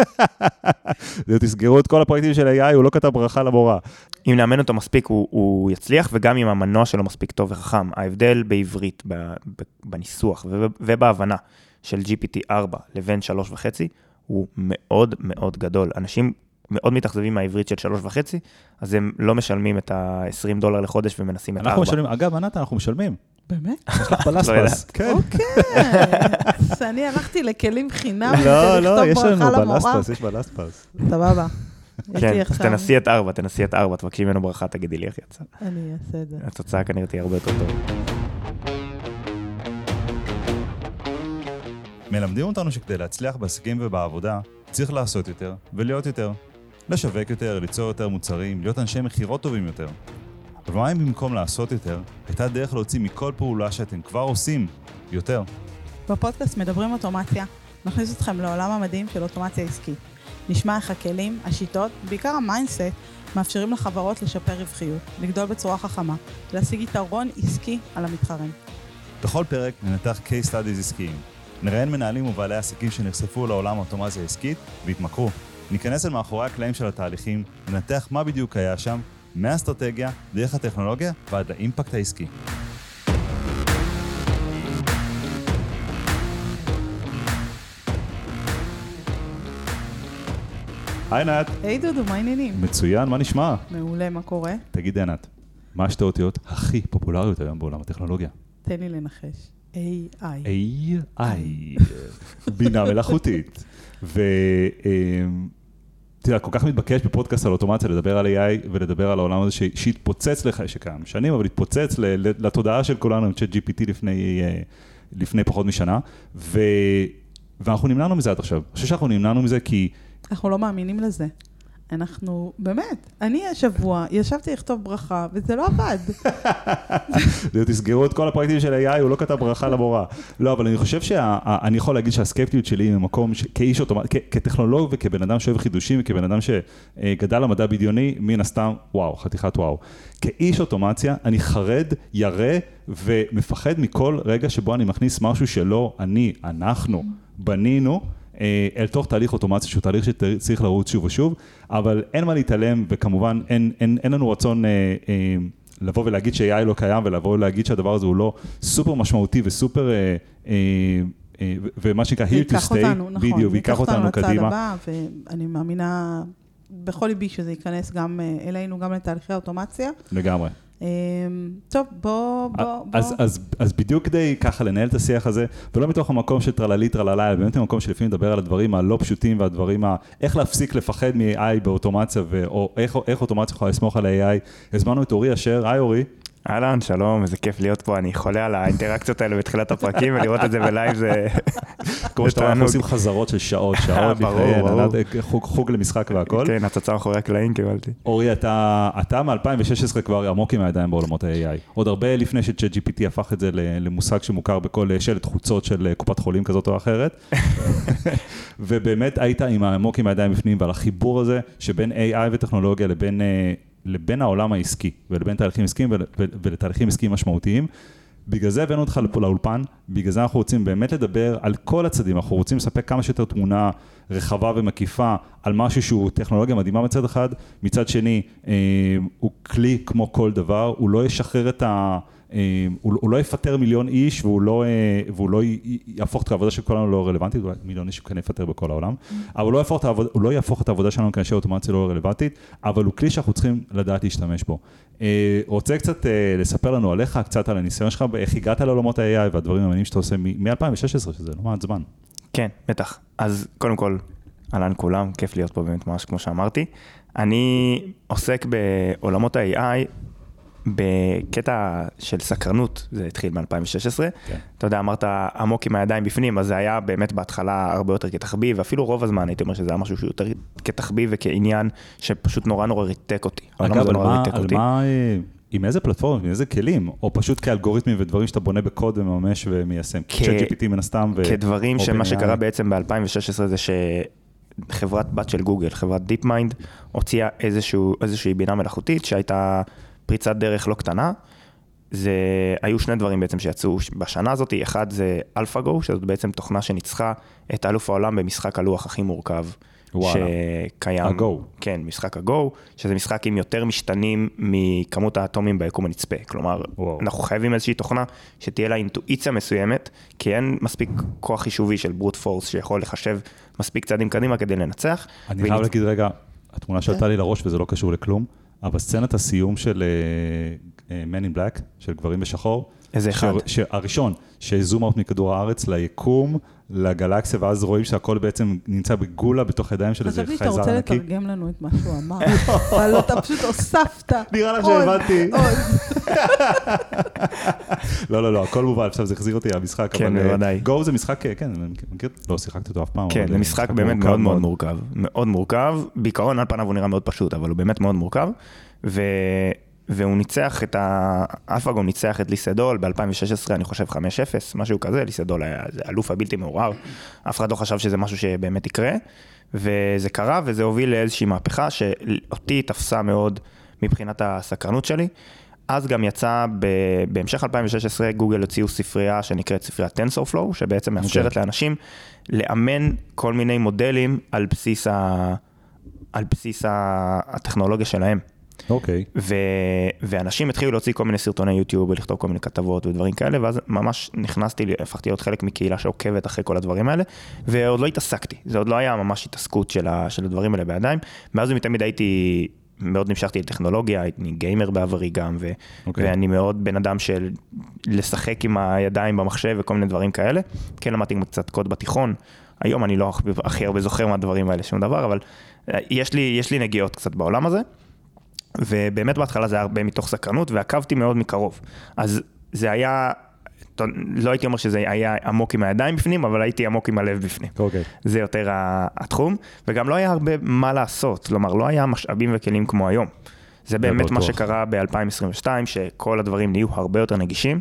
תסגרו את כל הפרויקטים של AI, הוא לא כתב ברכה למורה. אם נאמן אותו מספיק, הוא, הוא יצליח, וגם אם המנוע שלו מספיק טוב וחכם. ההבדל בעברית, ב, ב, בניסוח וב, ובהבנה של GPT-4 לבין 3.5, הוא מאוד מאוד גדול. אנשים מאוד מתאכזבים מהעברית של 3.5, אז הם לא משלמים את ה-20 דולר לחודש ומנסים את ה-4. אנחנו משלמים, אגב, ענת, אנחנו משלמים. באמת? יש לך בלספס. כן. אוקיי. אז אני הלכתי לכלים חינם לא, לא, יש לנו. בלספס, יש בלספס. סבבה. כן, אז. תנסי את 4, תנסי את 4, תבקשי ממנו ברכה, תגידי לי איך יצא. אני אעשה את זה. התוצאה כנראה תהיה הרבה יותר טובה. מלמדים אותנו שכדי להצליח בעסקים ובעבודה, צריך לעשות יותר ולהיות יותר. לשווק יותר, ליצור יותר מוצרים, להיות אנשי מכירות טובים יותר. אבל מה אם במקום לעשות יותר, הייתה דרך להוציא מכל פעולה שאתם כבר עושים יותר? בפודקאסט מדברים אוטומציה. נכניס אתכם לעולם המדהים של אוטומציה עסקית. נשמע איך הכלים, השיטות, בעיקר ה mindset, מאפשרים לחברות לשפר רווחיות, לגדול בצורה חכמה, להשיג יתרון עסקי על המתחרים. בכל פרק ננתח case studies עסקיים. נראיין מנהלים ובעלי עסקים שנחשפו לעולם האוטומציה העסקית והתמכרו. ניכנס אל מאחורי הקלעים של התהליכים, ננתח מה בדיוק היה שם, מהאסטרטגיה, דרך הטכנולוגיה ועד לאימפקט העסקי. היי ענת, היי דודו, מה העניינים? מצוין, מה נשמע? מעולה, מה קורה? תגידי ענת, מה שתי האותיות הכי פופולריות היום בעולם הטכנולוגיה? תן לי לנחש. AI. AI, בינה מלאכותית. ו... אתה יודע, כל כך מתבקש בפודקאסט על אוטומציה לדבר על AI ולדבר על העולם הזה שהתפוצץ לך, שקיים שנים, אבל התפוצץ לתודעה של כולנו עם צ'אט GPT לפני, אה, לפני פחות משנה, ו... ואנחנו נמנענו מזה עד עכשיו. אני חושב שאנחנו נמנענו מזה כי אנחנו לא מאמינים לזה. אנחנו, באמת, אני השבוע ישבתי לכתוב ברכה, וזה לא עבד. תסגרו את כל הפרויקטים של AI, הוא לא כתב ברכה למורה. לא, אבל אני חושב שאני יכול להגיד שהסקפטיות שלי היא ממקום, כאיש אוטומט, כטכנולוג וכבן אדם שאוהב חידושים וכבן אדם שגדל למדע בדיוני, מן הסתם, וואו, חתיכת וואו. כאיש אוטומציה, אני חרד, ירא ומפחד מכל רגע שבו אני מכניס משהו שלא אני, אנחנו, בנינו. אה, אל תוך תהליך אוטומציה שהוא תהליך שצריך לרוץ שוב ושוב, אבל אין מה להתעלם וכמובן אין, אין, אין לנו רצון אה, אה, לבוא ולהגיד ש-AI לא קיים ולבוא ולהגיד שהדבר הזה הוא לא סופר משמעותי וסופר, אה, אה, אה, ומה שנקרא here to stay, אותנו, נכון, בדיוק, ייקח אותנו קדימה. הבא, ואני מאמינה בכל ליבי שזה ייכנס גם אה, אלינו, גם לתהליכי האוטומציה. לגמרי. אה, טוב, בוא, בוא, בוא. אז, אז, אז בדיוק כדי ככה לנהל את השיח הזה, ולא מתוך המקום של טרללי טרללה, אלא באמת ממקום שלפעמים לדבר על הדברים הלא פשוטים והדברים ה... איך להפסיק לפחד מ-AI באוטומציה, ו... או איך, איך אוטומציה יכולה לסמוך על AI. הזמנו את אורי אשר, היי אורי. אהלן, שלום, איזה כיף להיות פה, אני חולה על האינטראקציות האלה בתחילת הפרקים, ולראות את זה בלייב זה... כמו שאתה רואה, אנחנו. עושים חזרות של שעות, שעות, ברור. הנהלת- חוג, למשחק והכל. כן, הצצה מאחורי הקלעים קיבלתי. אורי, אתה, אתה מ-2016 כבר עמוק עם הידיים בעולמות ה-AI. עוד הרבה לפני ש-Chat GPT הפך את זה למושג שמוכר בכל שלט חוצות של אה, קופת חולים כזאת או אחרת. ובאמת היית עם עמוק עם הידיים בפנים ועל החיבור הזה שבין AI וטכנולוגיה לבין, אה, לבין העולם העסקי ולבין תהליכים עסקיים ול- ול- ולתהליכים עסקיים משמעותיים. בגלל זה הבאנו אותך לאולפן, בגלל זה אנחנו רוצים באמת לדבר על כל הצדדים, אנחנו רוצים לספק כמה שיותר תמונה רחבה ומקיפה על משהו שהוא טכנולוגיה מדהימה מצד אחד, מצד שני אה, הוא כלי כמו כל דבר, הוא לא ישחרר את ה... אה, הוא, הוא לא יפטר מיליון איש והוא לא, אה, והוא לא יהפוך את העבודה של כולנו לא רלוונטית, אולי מיליון איש הוא כן יפטר בכל העולם, אבל הוא לא, את העבודה, הוא לא יהפוך את העבודה שלנו כאנשי אוטומציה לא רלוונטית, אבל הוא כלי שאנחנו צריכים לדעת להשתמש בו. אה, רוצה קצת לספר לנו עליך, קצת על הניסיון שלך, איך הגעת לעולמות ה-AI והדברים המעניינים שאתה עושה מ-2016, שזה לא מעט זמן. כן, בטח. אז קודם כל, אהלן כולם, כיף להיות פה באמת ממש כמו שאמרתי. אני עוסק בעולמות ה-AI בקטע של סקרנות, זה התחיל ב-2016. כן. אתה יודע, אמרת עמוק עם הידיים בפנים, אז זה היה באמת בהתחלה הרבה יותר כתחביב, ואפילו רוב הזמן הייתי אומר שזה היה משהו שהוא יותר כתחביב וכעניין שפשוט נורא נורא ריתק אותי. העולם אגב, על מה, ריתק על אותי. מה, אה, עם איזה פלטפורמה, עם איזה כלים, או פשוט כאלגוריתמים ודברים שאתה בונה בקוד ומממש ומיישם, כ- ChatGPT מן הסתם, ו- כדברים שמה. שקרה בעצם ב-2016 זה שחברת בת של גוגל, חברת DeepMind, הוציאה איזשהו, איזושהי בינה מלאכותית שהייתה פריצת דרך לא קטנה, זה, היו שני דברים בעצם שיצאו בשנה הזאת, אחד זה AlphaGo, שזאת בעצם תוכנה שניצחה את אלוף העולם במשחק הלוח הכי מורכב. וואלה. שקיים. הגו. כן, משחק הגו, שזה משחק עם יותר משתנים מכמות האטומים ביקום הנצפה. כלומר, וואו. אנחנו חייבים איזושהי תוכנה שתהיה לה אינטואיציה מסוימת, כי אין מספיק כוח חישובי של ברוט פורס שיכול לחשב מספיק צעדים קדימה כדי לנצח. אני חייב ניצ- להגיד רגע, התמונה שעלתה לי לראש וזה לא קשור לכלום, אבל סצנת הסיום של אה, אה, Man in Black, של גברים בשחור, איזה ש- אחד? שהראשון, שזום אאוט מכדור הארץ ליקום, לגלקסיה, ואז רואים שהכל בעצם נמצא בגולה בתוך ידיים של איזה חשבתי שאתה חייזר רוצה ענקי. לתרגם לנו את מה שהוא אמר, אבל אתה פשוט הוספת. נראה לך שהבנתי. לא, לא, לא, הכל מובן, עכשיו זה החזיר אותי למשחק. כן, אה, בוודאי. גו זה משחק, אה, כן, אני מכיר, לא שיחקתי אותו אף פעם. כן, זה אה, משחק באמת מאוד מאוד מורכב מורכב. מאוד מורכב. בעיקרון על פניו הוא נראה מאוד פשוט, אבל הוא באמת מאוד מורכב. והוא ניצח את ה... AlphaGo ניצח את לי סדול ב-2016, אני חושב 5-0, משהו כזה, לי סדול היה זה אלוף הבלתי מעורער. אף אחד לא חשב שזה משהו שבאמת יקרה, וזה קרה, וזה הוביל לאיזושהי מהפכה שאותי תפסה מאוד מבחינת הסקרנות שלי. אז גם יצא, ב... בהמשך 2016, גוגל הוציאו ספרייה שנקראת ספריית TensorFlow, שבעצם מאפשרת אוקיי. לאנשים לאמן כל מיני מודלים על בסיס, ה... על בסיס ה... הטכנולוגיה שלהם. אוקיי. ו... ואנשים התחילו להוציא כל מיני סרטוני יוטיוב ולכתוב כל מיני כתבות ודברים כאלה, ואז ממש נכנסתי, הפכתי להיות חלק מקהילה שעוקבת אחרי כל הדברים האלה, ועוד לא התעסקתי, זה עוד לא היה ממש התעסקות של, ה... של הדברים האלה בידיים. מאז ומתמיד הייתי, מאוד נמשכתי לטכנולוגיה, הייתי גיימר בעברי גם, ו... אוקיי. ואני מאוד בן אדם של לשחק עם הידיים במחשב וכל מיני דברים כאלה. כן למדתי גם קצת קוד בתיכון, היום אני לא הכי הרבה זוכר מהדברים האלה שום דבר, אבל אה, יש לי, יש לי נגיעות קצת בעולם הזה. ובאמת בהתחלה זה היה הרבה מתוך סקרנות, ועקבתי מאוד מקרוב. אז זה היה, לא הייתי אומר שזה היה עמוק עם הידיים בפנים, אבל הייתי עמוק עם הלב בפנים. אוקיי. זה יותר התחום, וגם לא היה הרבה מה לעשות, כלומר, לא היה משאבים וכלים כמו היום. זה באמת מה. שקרה ב-2022, שכל הדברים נהיו הרבה יותר נגישים,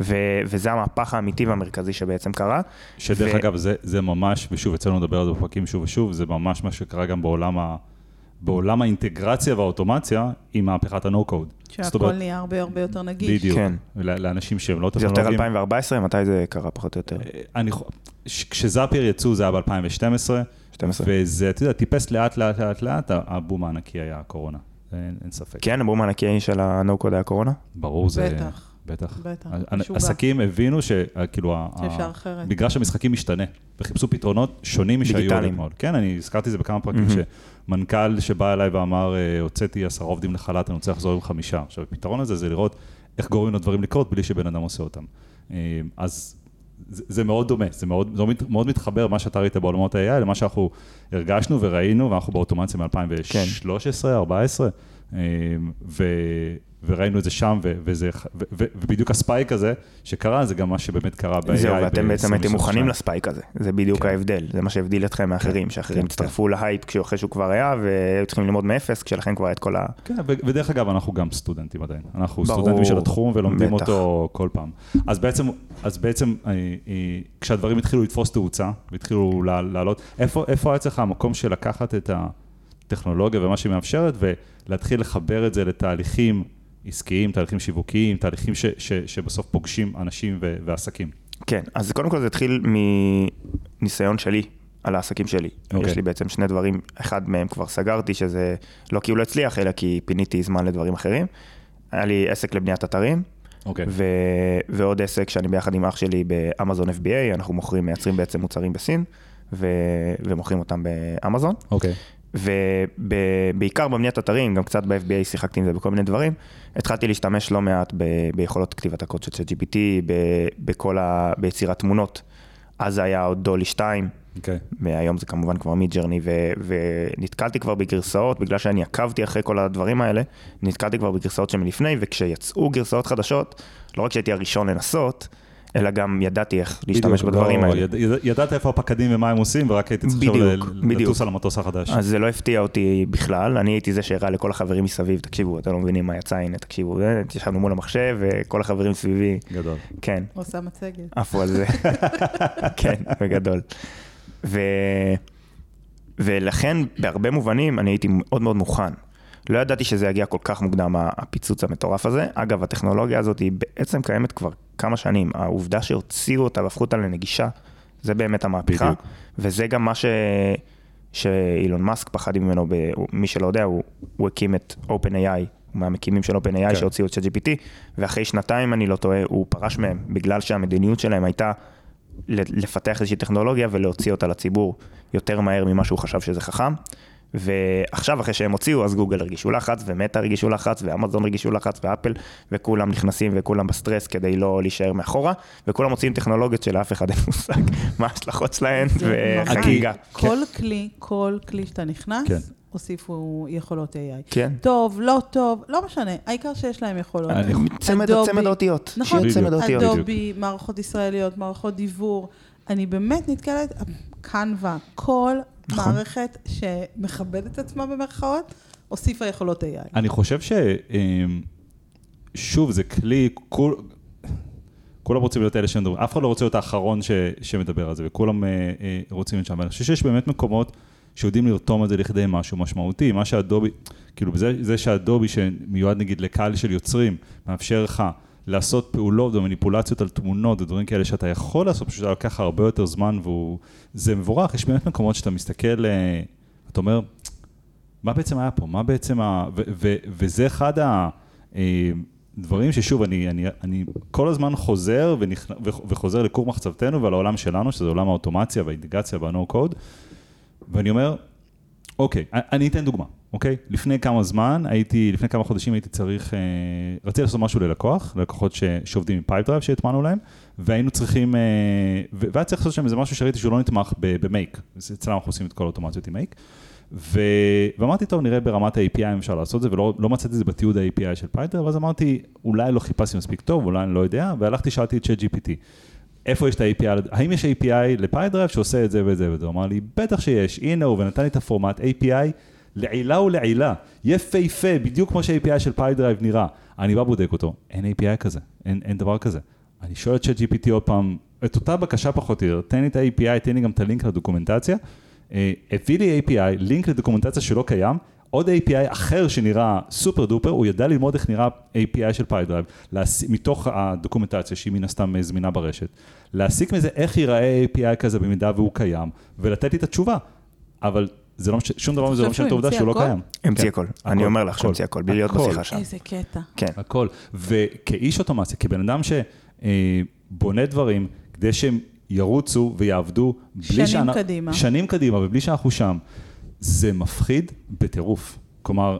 ו- וזה המהפך האמיתי והמרכזי שבעצם קרה. שדרך ו- אגב, זה, זה ממש, ושוב, יצא לדבר על זה בפרקים שוב ושוב, זה ממש מה שקרה גם בעולם, ה, בעולם האינטגרציה והאוטומציה עם מהפכת ה-No-Code. שהכל נהיה הרבה הרבה יותר נגיש. בדיוק. כן. לאנשים שהם לא זה יותר טכנולוגיים. 2014, מתי זה קרה פחות או יותר? אני, חו- ש- כשזאפייר יצאו זה היה ב-2012, 12. וזה, אתה יודע, טיפס לאט לאט לאט לאט, הבום הענקי היה הקורונה, אין, אין ספק. כן, אמרו מענקי של ה-No-Code היה קורונה? ברור, זה... בטח. בטח. בטח. עסקים הבינו שכאילו, שאפשר אחרת. מגרש המשחקים משתנה, וחיפשו פתרונות שונים משהיו. אתמול. כן, אני הזכרתי את זה בכמה פרקים. שמנכ"ל שבא אליי ואמר, אה, הוצאתי עשרה עובדים לחל"ת, אני רוצה לחזור עם חמישה. עכשיו, הפתרון הזה זה לראות איך גורמים לדברים לקרות בלי שבן אדם עושה אותם. אה, אז זה, זה מאוד דומה, זה מאוד, זה מאוד- מאוד מתחבר, מה שאתה ראית בעולמות ה-AI, למה שאנחנו הרגשנו וראינו, ואנחנו באוטומציה מ-2013, 2014, ו, וראינו את זה שם, ו, וזה, ו, ו, ובדיוק הספייק הזה שקרה, זה גם מה שבאמת קרה ב-AI. זהו, ואתם בעצם הייתם מוכנים 2022. לספייק הזה, זה בדיוק כן. ההבדל, זה מה שהבדיל אתכם מאחרים, שאחרים כן, הצטרפו להייפ כשאחרי שהוא כבר היה, והיו צריכים ללמוד מאפס, כשלכם כבר את כל ה... כן, ודרך אגב, אנחנו גם סטודנטים עדיין. אנחנו ברור, סטודנטים של התחום ולומדים בטח. אותו כל פעם. אז בעצם, אז בעצם אה, אה, כשהדברים התחילו לתפוס תאוצה, והתחילו לעלות, איפה, איפה היה אצלך המקום של לקחת את הטכנולוגיה ומה שהיא מאפשרת, ולהתחיל לחבר את זה לתהליכים עסקיים, תהליכים שיווקיים, תהליכים ש, ש, שבסוף פוגשים אנשים ו- ועסקים. כן, אז קודם כל זה התחיל מניסיון שלי על העסקים שלי. אוקיי. יש לי בעצם שני דברים, אחד מהם כבר סגרתי, שזה לא כי הוא לא הצליח, אלא כי פיניתי זמן לדברים אחרים. היה לי עסק לבניית אתרים, אוקיי. ו... ועוד עסק שאני ביחד עם אח שלי באמזון FBA, אנחנו מוכרים, מייצרים בעצם מוצרים בסין, ו... ומוכרים אותם באמזון. אוקיי. ובעיקר בבניית אתרים, גם קצת ב-FBA שיחקתי עם זה בכל מיני דברים, התחלתי להשתמש לא מעט ב... ביכולות כתיבת הקוד של GPT, ב... בכל ה... ביצירת תמונות. אז זה היה עוד דולי 2, אוקיי. והיום זה כמובן כבר מידג'רני, ו... ונתקלתי כבר בגרסאות, בגלל שאני עקבתי אחרי כל הדברים האלה, נתקלתי כבר בגרסאות שמלפני, וכשיצאו גרסאות חדשות, לא רק שהייתי הראשון לנסות, אלא גם ידעתי איך להשתמש בדיוק, בדברים לא, האלה. יד, יד, ידעת איפה הפקדים ומה הם עושים, ורק הייתי צריך עכשיו בדיוק, ל- בדיוק. לטוס על המטוס החדש. אז זה לא הפתיע אותי בכלל, אני הייתי זה שהראה לכל החברים מסביב, תקשיבו, אתם לא מבינים מה יצא, הנה, תקשיבו, ישבנו מול המחשב, וכל החברים סביבי, גדול. כן, הוא עושה מצגת. עפו על זה, כן, בגדול. ו... ולכן, בהרבה מובנים, אני הייתי מאוד מאוד מוכן. לא ידעתי שזה יגיע כל כך מוקדם, הפיצוץ המטורף הזה. אגב, הטכנולוגיה הזאת היא בעצם קיימת כבר כמה שנים. העובדה שהוציאו אותה והפכו אותה לנגישה, זה באמת המהפכה. בדיוק. וזה גם מה ש... שאילון מאסק פחד ממנו, ב... מי שלא יודע, הוא, הוא הקים את OpenAI, מהמקימים של OpenAI כן. שהוציאו את ChatGPT, ואחרי שנתיים, אני לא טועה, הוא פרש מהם, בגלל שהמדיניות שלהם הייתה לפתח איזושהי טכנולוגיה ולהוציא אותה לציבור יותר מהר ממה שהוא חשב שזה חכם. ועכשיו, אחרי שהם הוציאו, אז גוגל הרגישו לחץ, ומטא הרגישו לחץ, ואמזון הרגישו לחץ, ואפל, וכולם נכנסים וכולם בסטרס כדי לא להישאר מאחורה, וכולם מוצאים טכנולוגיות שלאף אחד אין מושג מה ההשלכות שלהן, וחגיגה. כל כלי, כל כלי שאתה נכנס, כן. הוסיפו יכולות AI. כן. טוב, לא טוב, לא משנה, העיקר שיש להם יכולות. צמד. צמד האותיות. נכון, שיהיה צמד האותיות. אדובי, מערכות ישראליות, מערכות דיוור. אני באמת נתקלת, קנווה, כל נכון. מערכת שמכבדת את עצמה במרכאות, הוסיפה יכולות AI. אני חושב ש... אמ, שוב, זה כלי, כול, כולם רוצים להיות אלה שמדברים, אף אחד לא רוצה להיות האחרון ש, שמדבר על זה, וכולם אה, אה, רוצים את שם. ואני חושב שיש באמת מקומות שיודעים לרתום את זה לכדי משהו משמעותי, מה שאדובי, כאילו, זה, זה שאדובי שמיועד נגיד לקהל של יוצרים, מאפשר לך לעשות פעולות ומניפולציות על תמונות ודברים כאלה שאתה יכול לעשות, פשוט זה לוקח הרבה יותר זמן, וזה מבורך, יש באמת מקומות שאתה מסתכל, אה, אתה אומר, מה בעצם היה פה? מה בעצם ה... ו- ו- וזה אחד הדברים ששוב, אני, אני, אני כל הזמן חוזר ונכנ... וח- וחוזר לכור מחצבתנו ועל העולם שלנו, שזה עולם האוטומציה והאינטגרציה וה no-code, ואני אומר, אוקיי, אני אתן דוגמה, אוקיי? לפני כמה זמן הייתי, לפני כמה חודשים הייתי צריך, אה, רציתי לעשות משהו ללקוח, ללקוחות ש, שעובדים עם Pipedrive שהטמענו להם, והיינו צריכים, אה, והיה צריך לעשות שם איזה משהו שראיתי שהוא לא נתמך ב Make, אצלנו אנחנו עושים את כל האוטומציות עם Make. ו... ואמרתי, טוב, נראה ברמת ה-API אם אפשר לעשות את זה, ולא לא מצאתי את זה בתיעוד ה-API של Pipedrive, ואז אמרתי, אולי לא חיפשתי מספיק טוב, אולי אני לא יודע, והלכתי, שאלתי את ChatGPT, איפה יש את ה-API, האם יש API ל Pipedrive שעושה את זה ואת זה ואת זה? הוא אמר לי, בטח שיש, הנה הוא, ונתן לי את הפורמט, API לעילא ולעילא, יפהפה, בדיוק כמו שה-API של Pipedrive נראה. אני בא בודק אותו, אין API כזה, אין, אין דבר כזה. אני שואל את ChatGPT עוד פעם, את אותה בקשה פחות או יותר, תן לי את ה-API, תן לי גם את הלינק לדוקומנטציה. אה, הביא לי API, לינק לדוקומנטציה שלא קיים, עוד API אחר שנראה super duper, הוא ידע ללמוד איך נראה API של Pipedrive, מתוך הדוקומנטציה שהיא מן הסתם אה, זמינה ברשת, להסיק מזה איך ייראה API כזה במידה והוא קיים, ולתת לי את התשובה. אבל זה לא, מש- שום דבר מזה לא משנה את שהוא העובדה המציא שהוא לא? קיים. המציא כן. הכל. אני אומר לך הכל. שהמציא הכל, בלי להיות. בשיחה שם. איזה קטע. כן. הכל. וכאיש אוטומציה, כבן אדם שבונה דברים כדי שהם ירוצו ויעבדו בלי שנים קדימה. שנים קדימה, ובלי שאנחנו שם, זה מפחיד בטירוף. כלומר,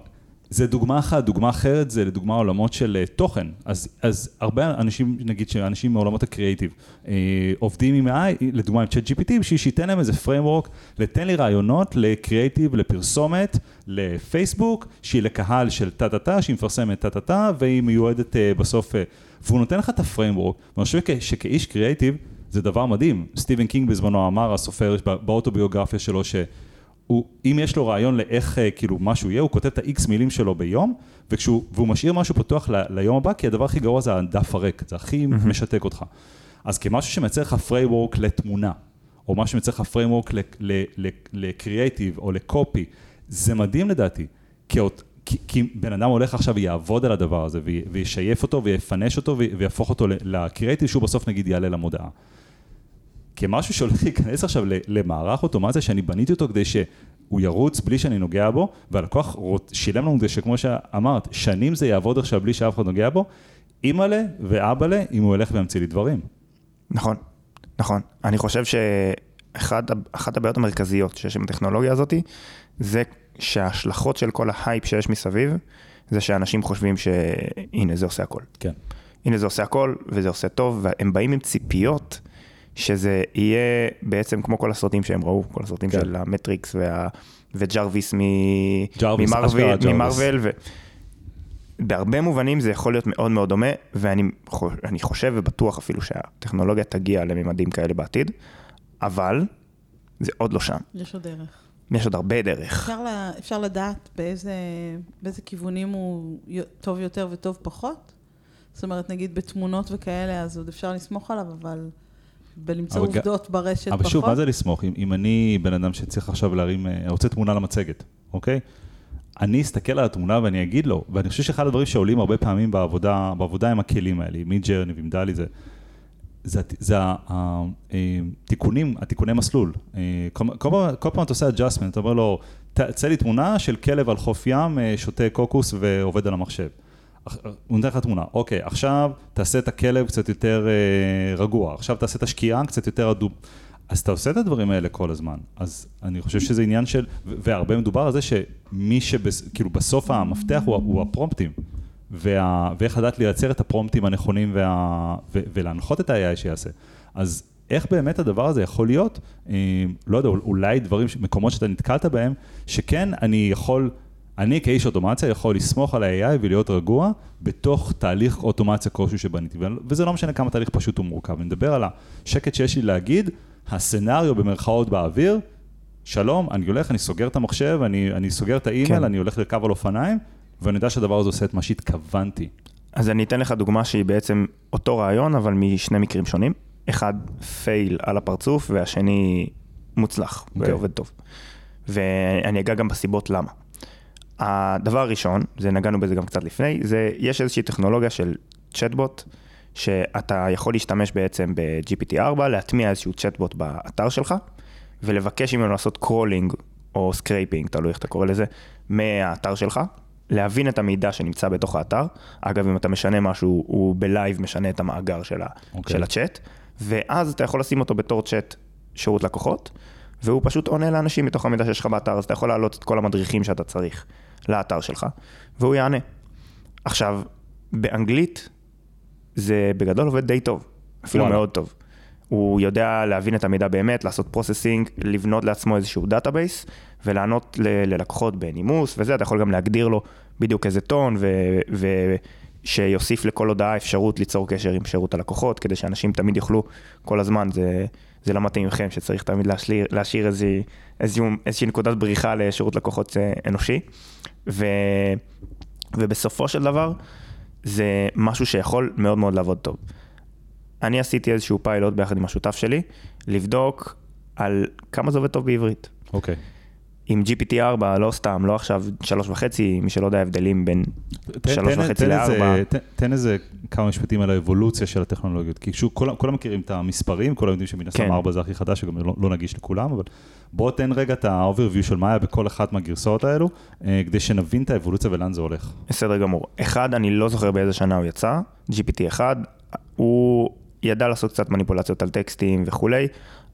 זה דוגמה אחת, דוגמה אחרת זה לדוגמה עולמות של אה, תוכן. אז, אז הרבה אנשים, נגיד שאנשים מעולמות הקריאיטיב, אה, עובדים עם AI, לדוגמה עם ChatGPT, בשביל שייתן להם איזה framework, לתן לי רעיונות לקריאיטיב, לפרסומת, לפייסבוק, שהיא לקהל של טה-טה-טה, שהיא מפרסמת טה-טה-טה, והיא מיועדת אה, בסוף, אה, והוא נותן לך את ה framework, ואני חושב שכאיש קריאיטיב, זה דבר מדהים. סטיבן קינג בזמנו אמר, הסופר, בא- באוטוביוגרפיה שלו, ש... הוא, אם יש לו רעיון לאיך אה, כאילו משהו יהיה, הוא כותב את ה-X מילים שלו ביום, וכשהוא, והוא משאיר משהו פתוח ל, ליום הבא, כי הדבר הכי גרוע זה הדף הריק, זה הכי משתק אותך. כ- כמשהו שמייצר לך framework לתמונה, או משהו שמייצר לך framework לקריאייטיב או לקופי, זה מדהים לדעתי, כי, כי, כי בן אדם הולך עכשיו ויעבוד על הדבר הזה, וי- וישייף אותו ויפנש אותו וי- ויהפוך אותו לקריאייטיב, שהוא בסוף נגיד יעלה למודעה. כמשהו שהולך להיכנס עכשיו למערך אוטומציה שאני בניתי אותו כדי שהוא ירוץ בלי שאני נוגע בו, והלקוח שילם לנו כדי שכמו שאמרת, שנים זה יעבוד עכשיו בלי שאף אחד נוגע בו, אימא'לה ואבא'לה אם הוא ילך וימציא לי דברים. נכון, נכון. אני חושב שאחת הבעיות המרכזיות שיש עם הטכנולוגיה הזאת, זה שההשלכות של כל ההייפ שיש מסביב, זה שאנשים חושבים שהנה, זה עושה הכל. כן. הנה, זה עושה הכל, וזה עושה טוב, והם באים עם ציפיות שזה יהיה בעצם כמו כל הסרטים שהם ראו, כל הסרטים כן. של המטריקס וה... וג'רוויס מ... ממרוול, ו... בהרבה מובנים זה יכול להיות מאוד מאוד דומה, ואני חו- אני חושב ובטוח אפילו שהטכנולוגיה תגיע לממדים כאלה בעתיד, אבל זה עוד לא שם. יש עוד דרך. יש עוד הרבה דרך. אפשר, לה, אפשר לדעת באיזה, באיזה כיוונים הוא טוב יותר וטוב פחות? זאת אומרת, נגיד בתמונות וכאלה, אז עוד אפשר לסמוך עליו, אבל בלמצוא אבל עובדות ברשת אבל פחות? שוב, מה זה לסמוך? אם, אם אני בן אדם שצריך עכשיו להרים, אה, רוצה תמונה למצגת, אוקיי? אני אסתכל על התמונה ואני אגיד לו, ואני חושב שאחד הדברים שעולים הרבה פעמים בעבודה, בעבודה עם הכלים האלה, עם מידג'רני ועם דלי, זה, זה, זה התיקונים, התיקוני מסלול. אה, כל, כל, כל פעם אתה עושה adjustment, אתה אומר לו, תצא לי תמונה של כלב על חוף ים, אה, שותה קוקוס ועובד על המחשב. הוא נותן לך תמונה, אוקיי, עכשיו תעשה את הכלב קצת יותר אה, רגוע, עכשיו תעשה את השקיעה קצת יותר אדום. אז אתה עושה את הדברים האלה כל הזמן. אז אני חושב שזה עניין של, והרבה מדובר על זה שמי שכאילו בסוף המפתח הוא, הוא הפרומפטים. וה, ואיך לדעת לייצר את הפרומפטים הנכונים וה, ו, ולהנחות את ה-AI שיעשה. אז איך באמת הדבר הזה יכול להיות, אה, לא יודע, אולי דברים, מקומות שאתה נתקלת בהם, שכן אני יכול, אני כאיש אוטומציה יכול לסמוך על ה-AI ולהיות רגוע בתוך תהליך אוטומציה כלשהו שבניתי, וזה לא משנה כמה תהליך פשוט ומורכב, אני מדבר על השקט שיש לי להגיד, הסצנריו במרכאות באוויר, שלום, אני הולך, אני סוגר את המחשב, אני, אני סוגר את האימייל, כן. אני הולך לרכב על אופניים, ואני יודע שהדבר הזה עושה את מה שהתכוונתי. אז אני אתן לך דוגמה שהיא בעצם אותו רעיון, אבל משני מקרים שונים. אחד פייל על הפרצוף, והשני מוצלח okay. אוקיי. ועובד טוב. ואני אגע גם בסיבות למה. הדבר הראשון, זה נגענו בזה גם קצת לפני, זה יש איזושהי טכנולוגיה של צ'טבוט, שאתה יכול להשתמש בעצם ב-GPT4, להטמיע איזשהו צ'טבוט באתר שלך, ולבקש ממנו לעשות crawling או scraping, תלוי איך אתה קורא לזה, מהאתר שלך, להבין את המידע שנמצא בתוך האתר. אגב, אם אתה משנה משהו, הוא ב live משנה את המאגר של, okay. אוקיי. של הצ'אט, ואז אתה יכול לשים אותו בתור צ'אט שירות לקוחות, והוא פשוט עונה לאנשים מתוך המידע שיש לך באתר, אז אתה יכול להעלות את כל המדריכים שאתה צריך לאתר שלך, והוא יענה. עכשיו, באנגלית זה בגדול עובד די טוב, אפילו וואלה. מאוד טוב. הוא יודע להבין את המידע באמת, לעשות processing, לבנות לעצמו איזשהו database, ולענות ל- ללקוחות בנימוס וזה, אתה יכול גם להגדיר לו בדיוק איזה טון, ושיוסיף ו- לכל הודעה אפשרות ליצור קשר עם שירות הלקוחות, כדי שאנשים תמיד יוכלו כל הזמן, זה, זה לא מתאים לכם, שצריך תמיד להשאיר, להשאיר איזושהי, איזושהי, איזושהי נקודת בריחה לשירות לקוחות אה, אנושי. ו, ובסופו של דבר, זה משהו שיכול מאוד מאוד לעבוד טוב. אני עשיתי איזשהו פיילוט ביחד עם השותף שלי, לבדוק על כמה זה עובד טוב בעברית. אוקיי. Okay. עם GPT-4, לא סתם, לא עכשיו שלוש וחצי, מי שלא יודע ההבדלים בין שלוש וחצי לארבע. תן, תן איזה כמה משפטים על האבולוציה של הטכנולוגיות, כי שוב, כולם, כולם מכירים את המספרים, כולם יודעים שמן הסתם כן. 4 זה הכי חדש, שגם לא, לא נגיש לכולם, אבל בוא תן רגע את ה-overview של מה היה בכל אחת מהגרסאות האלו, אה, כדי שנבין את האבולוציה ולאן זה הולך. בסדר גמור. אחד, אני לא זוכר באיזה שנה הוא יצא, GPT-1, הוא ידע לעשות קצת מניפולציות על טקסטים וכולי,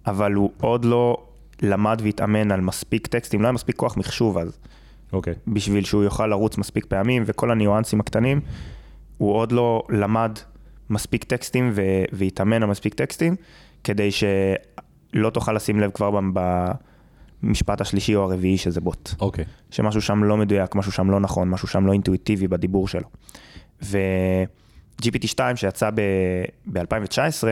אבל הוא עוד לא למד והתאמן על מספיק טקסטים, לא היה מספיק כוח מחשוב אז. אוקיי. Okay. בשביל שהוא יוכל לרוץ מספיק פעמים, וכל הניואנסים הקטנים, הוא עוד לא למד מספיק טקסטים והתאמן על מספיק טקסטים, כדי שלא תוכל לשים לב כבר במשפט השלישי או הרביעי שזה בוט. אוקיי. Okay. שמשהו שם לא מדויק, משהו שם לא נכון, משהו שם לא אינטואיטיבי בדיבור שלו. ו-GPT 2 שיצא ב-2019,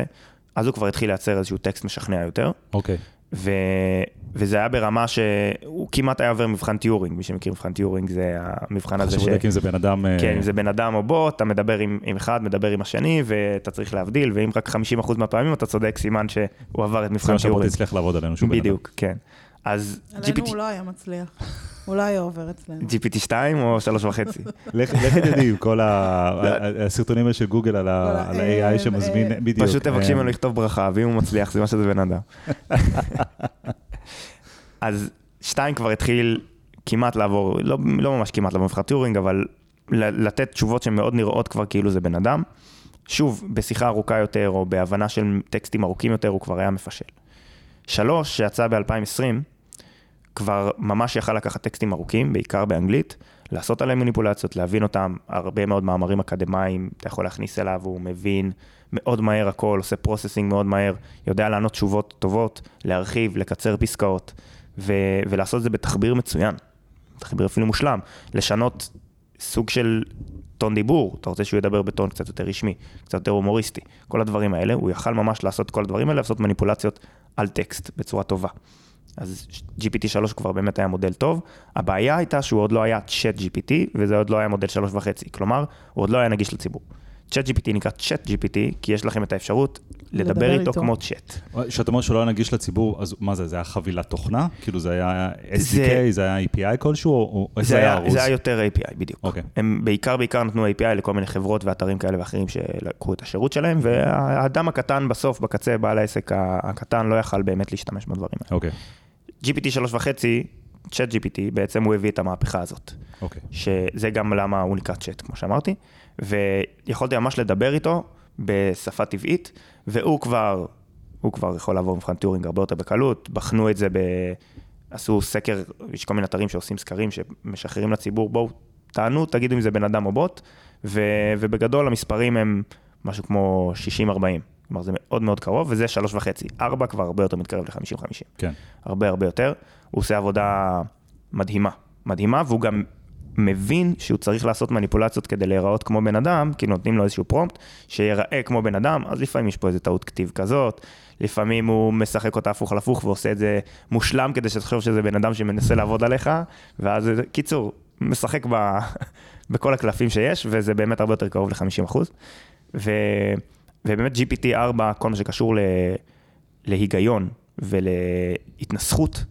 אז הוא כבר התחיל לייצר איזשהו טקסט משכנע יותר. אוקיי. Okay. ו... וזה היה ברמה שהוא כמעט היה עובר מבחן טיורינג, מי שמכיר מבחן טיורינג זה המבחן הזה ש... חשוב אם זה בן אדם... אה, כן, אם זה בן אדם או בוט, אתה מדבר עם, עם אחד, מדבר עם השני, ואתה צריך להבדיל, ואם רק 50% מהפעמים אתה צודק, סימן שהוא עבר את מבחן טיורינג. זה מה שבוט הצליח לעבוד עלינו, שהוא בן אדם. בדיוק, כן. אז GPT... עלינו הוא לא היה מצליח. הוא לא היה עובר אצלנו. GPT 2 או 3 וחצי? לך תדעי, עם כל הסרטונים האלה של גוגל על ה-AI שמזמין, בדיוק. פשוט תבקשי ממנו לכתוב ברכה, ואם הוא מצליח, זה מה שזה בן אדם. אז 2 כבר התחיל כמעט לעבור, לא, לא ממש כמעט לעבור מבחן טיורינג, אבל לתת תשובות שהן מאוד נראות כבר כאילו זה בן אדם. שוב, בשיחה ארוכה יותר, או בהבנה של טקסטים ארוכים יותר, הוא כבר היה מפשל. שלוש, שיצא ב-2020, כבר ממש יכל לקחת טקסטים ארוכים, בעיקר באנגלית, לעשות עליהם מניפולציות, להבין אותם, הרבה מאוד מאמרים אקדמיים, אתה יכול להכניס אליו, הוא מבין מאוד מהר הכל, עושה processing מאוד מהר, יודע לענות תשובות טובות, להרחיב, לקצר פסקאות, ו- ולעשות את זה בתחביר מצוין, תחביר אפילו מושלם, לשנות סוג של טון דיבור, אתה רוצה שהוא ידבר בטון קצת יותר רשמי, קצת יותר הומוריסטי, כל הדברים האלה, הוא יכל ממש לעשות כל הדברים האלה, לעשות מניפולציות על טקסט בצורה טובה. אז GPT-3 כבר באמת היה מודל טוב. הבעיה הייתה שהוא עוד לא היה צ'אט GPT, וזה עוד לא היה מודל 3.5, כלומר, הוא עוד לא היה נגיש לציבור. צ'אט GPT נקרא צ'אט GPT, כי יש לכם את האפשרות לדבר איתו איתו. כמו צ'אט. כשאתה אומר שלא היה נגיש לציבור, אז מה זה, זה היה חבילת תוכנה? כאילו זה היה SDK, זה היה API כלשהו, או או- זה זה היה ארוז? זה היה יותר API, בדיוק. אוקיי. הם בעיקר בעיקר נתנו API לכל מיני חברות ואתרים כאלה ואחרים שלקחו את השירות שלהם, והאדם הקטן בסוף, בקצה, בעל העסק הקטן, לא יכל באמת להשתמש בדברים האלה. אוקיי, GPT 3.5, צ'אט GPT, בעצם הוא הביא את המהפכה הזאת. אוקיי. שזה גם למה הוא נקרא צ'אט, כמו שאמרתי, ויכולתי ממש לדבר איתו בשפה טבעית, והוא כבר, הוא כבר יכול לעבור מבחן טיורינג הרבה יותר בקלות, בחנו את זה ב... עשו סקר, יש כל מיני אתרים שעושים סקרים שמשחררים לציבור, בואו, תענו, תגידו אם זה בן אדם או בוט, ו... ובגדול המספרים הם משהו כמו 60-40, כלומר זה מאוד מאוד קרוב, וזה 3.5, 4 כבר הרבה יותר מתקרב ל-50-50. כן. הרבה הרבה יותר. הוא עושה עבודה מדהימה, מדהימה, והוא גם מבין שהוא צריך לעשות מניפולציות כדי להיראות כמו בן אדם, כי נותנים לו איזשהו פרומפט, שיראה כמו בן אדם, אז לפעמים יש פה איזה טעות כתיב כזאת, לפעמים הוא משחק אותה הפוך על הפוך ועושה את זה מושלם כדי שתחשוב שזה בן אדם שמנסה לעבוד עליך, ואז, קיצור, משחק ב... בכל הקלפים שיש, וזה באמת הרבה יותר קרוב ל-50%. ו... ובאמת GPT-4, כל מה שקשור ל... להיגיון ולהתנסחות,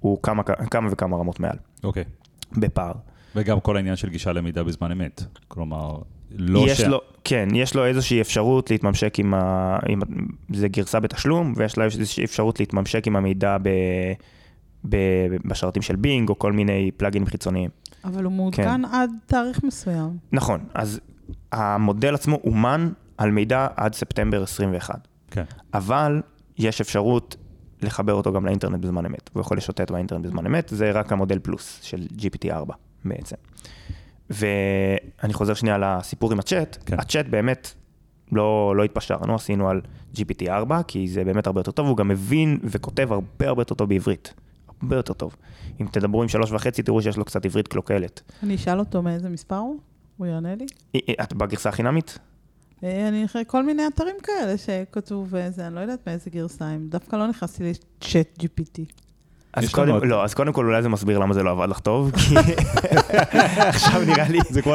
הוא כמה, כמה וכמה רמות מעל, אוקיי. בפער. וגם כל העניין של גישה למידע בזמן אמת. כלומר, לא יש ש... לו, כן, יש לו איזושהי אפשרות להתממשק עם ה... עם... זה גרסה בתשלום, ויש לה איזושהי אפשרות להתממשק עם המידע ב... ב... בשרתים של בינג, או כל מיני פלאגינים חיצוניים. אבל הוא מעודכן עד תאריך מסוים. נכון, אז המודל עצמו אומן על מידע עד ספטמבר 21. כן. אבל יש אפשרות לחבר אותו גם לאינטרנט בזמן אמת. הוא יכול לשוטט באינטרנט בזמן אמת, זה רק המודל פלוס של GPT-4 בעצם. ואני חוזר שנייה לסיפור עם הצ'אט, כן. הצ'אט באמת לא, לא התפשרנו, עשינו על GPT-4, כי זה באמת הרבה יותר טוב, הוא גם מבין וכותב הרבה הרבה יותר טוב בעברית. הרבה יותר טוב. אם תדברו עם שלוש וחצי, תראו שיש לו קצת עברית קלוקלת. אני אשאל אותו מאיזה מספר הוא, הוא יענה לי. את בגרסה החינמית? אה, אני אחרי כל מיני אתרים כאלה שכתוב איזה, אני לא יודעת מאיזה גרסה הם. דווקא לא נכנסתי לצ'אט GPT. אז קודם, לא, אז קודם כל אולי זה מסביר למה זה לא עבד לך טוב, כי עכשיו נראה לי, זה כמו...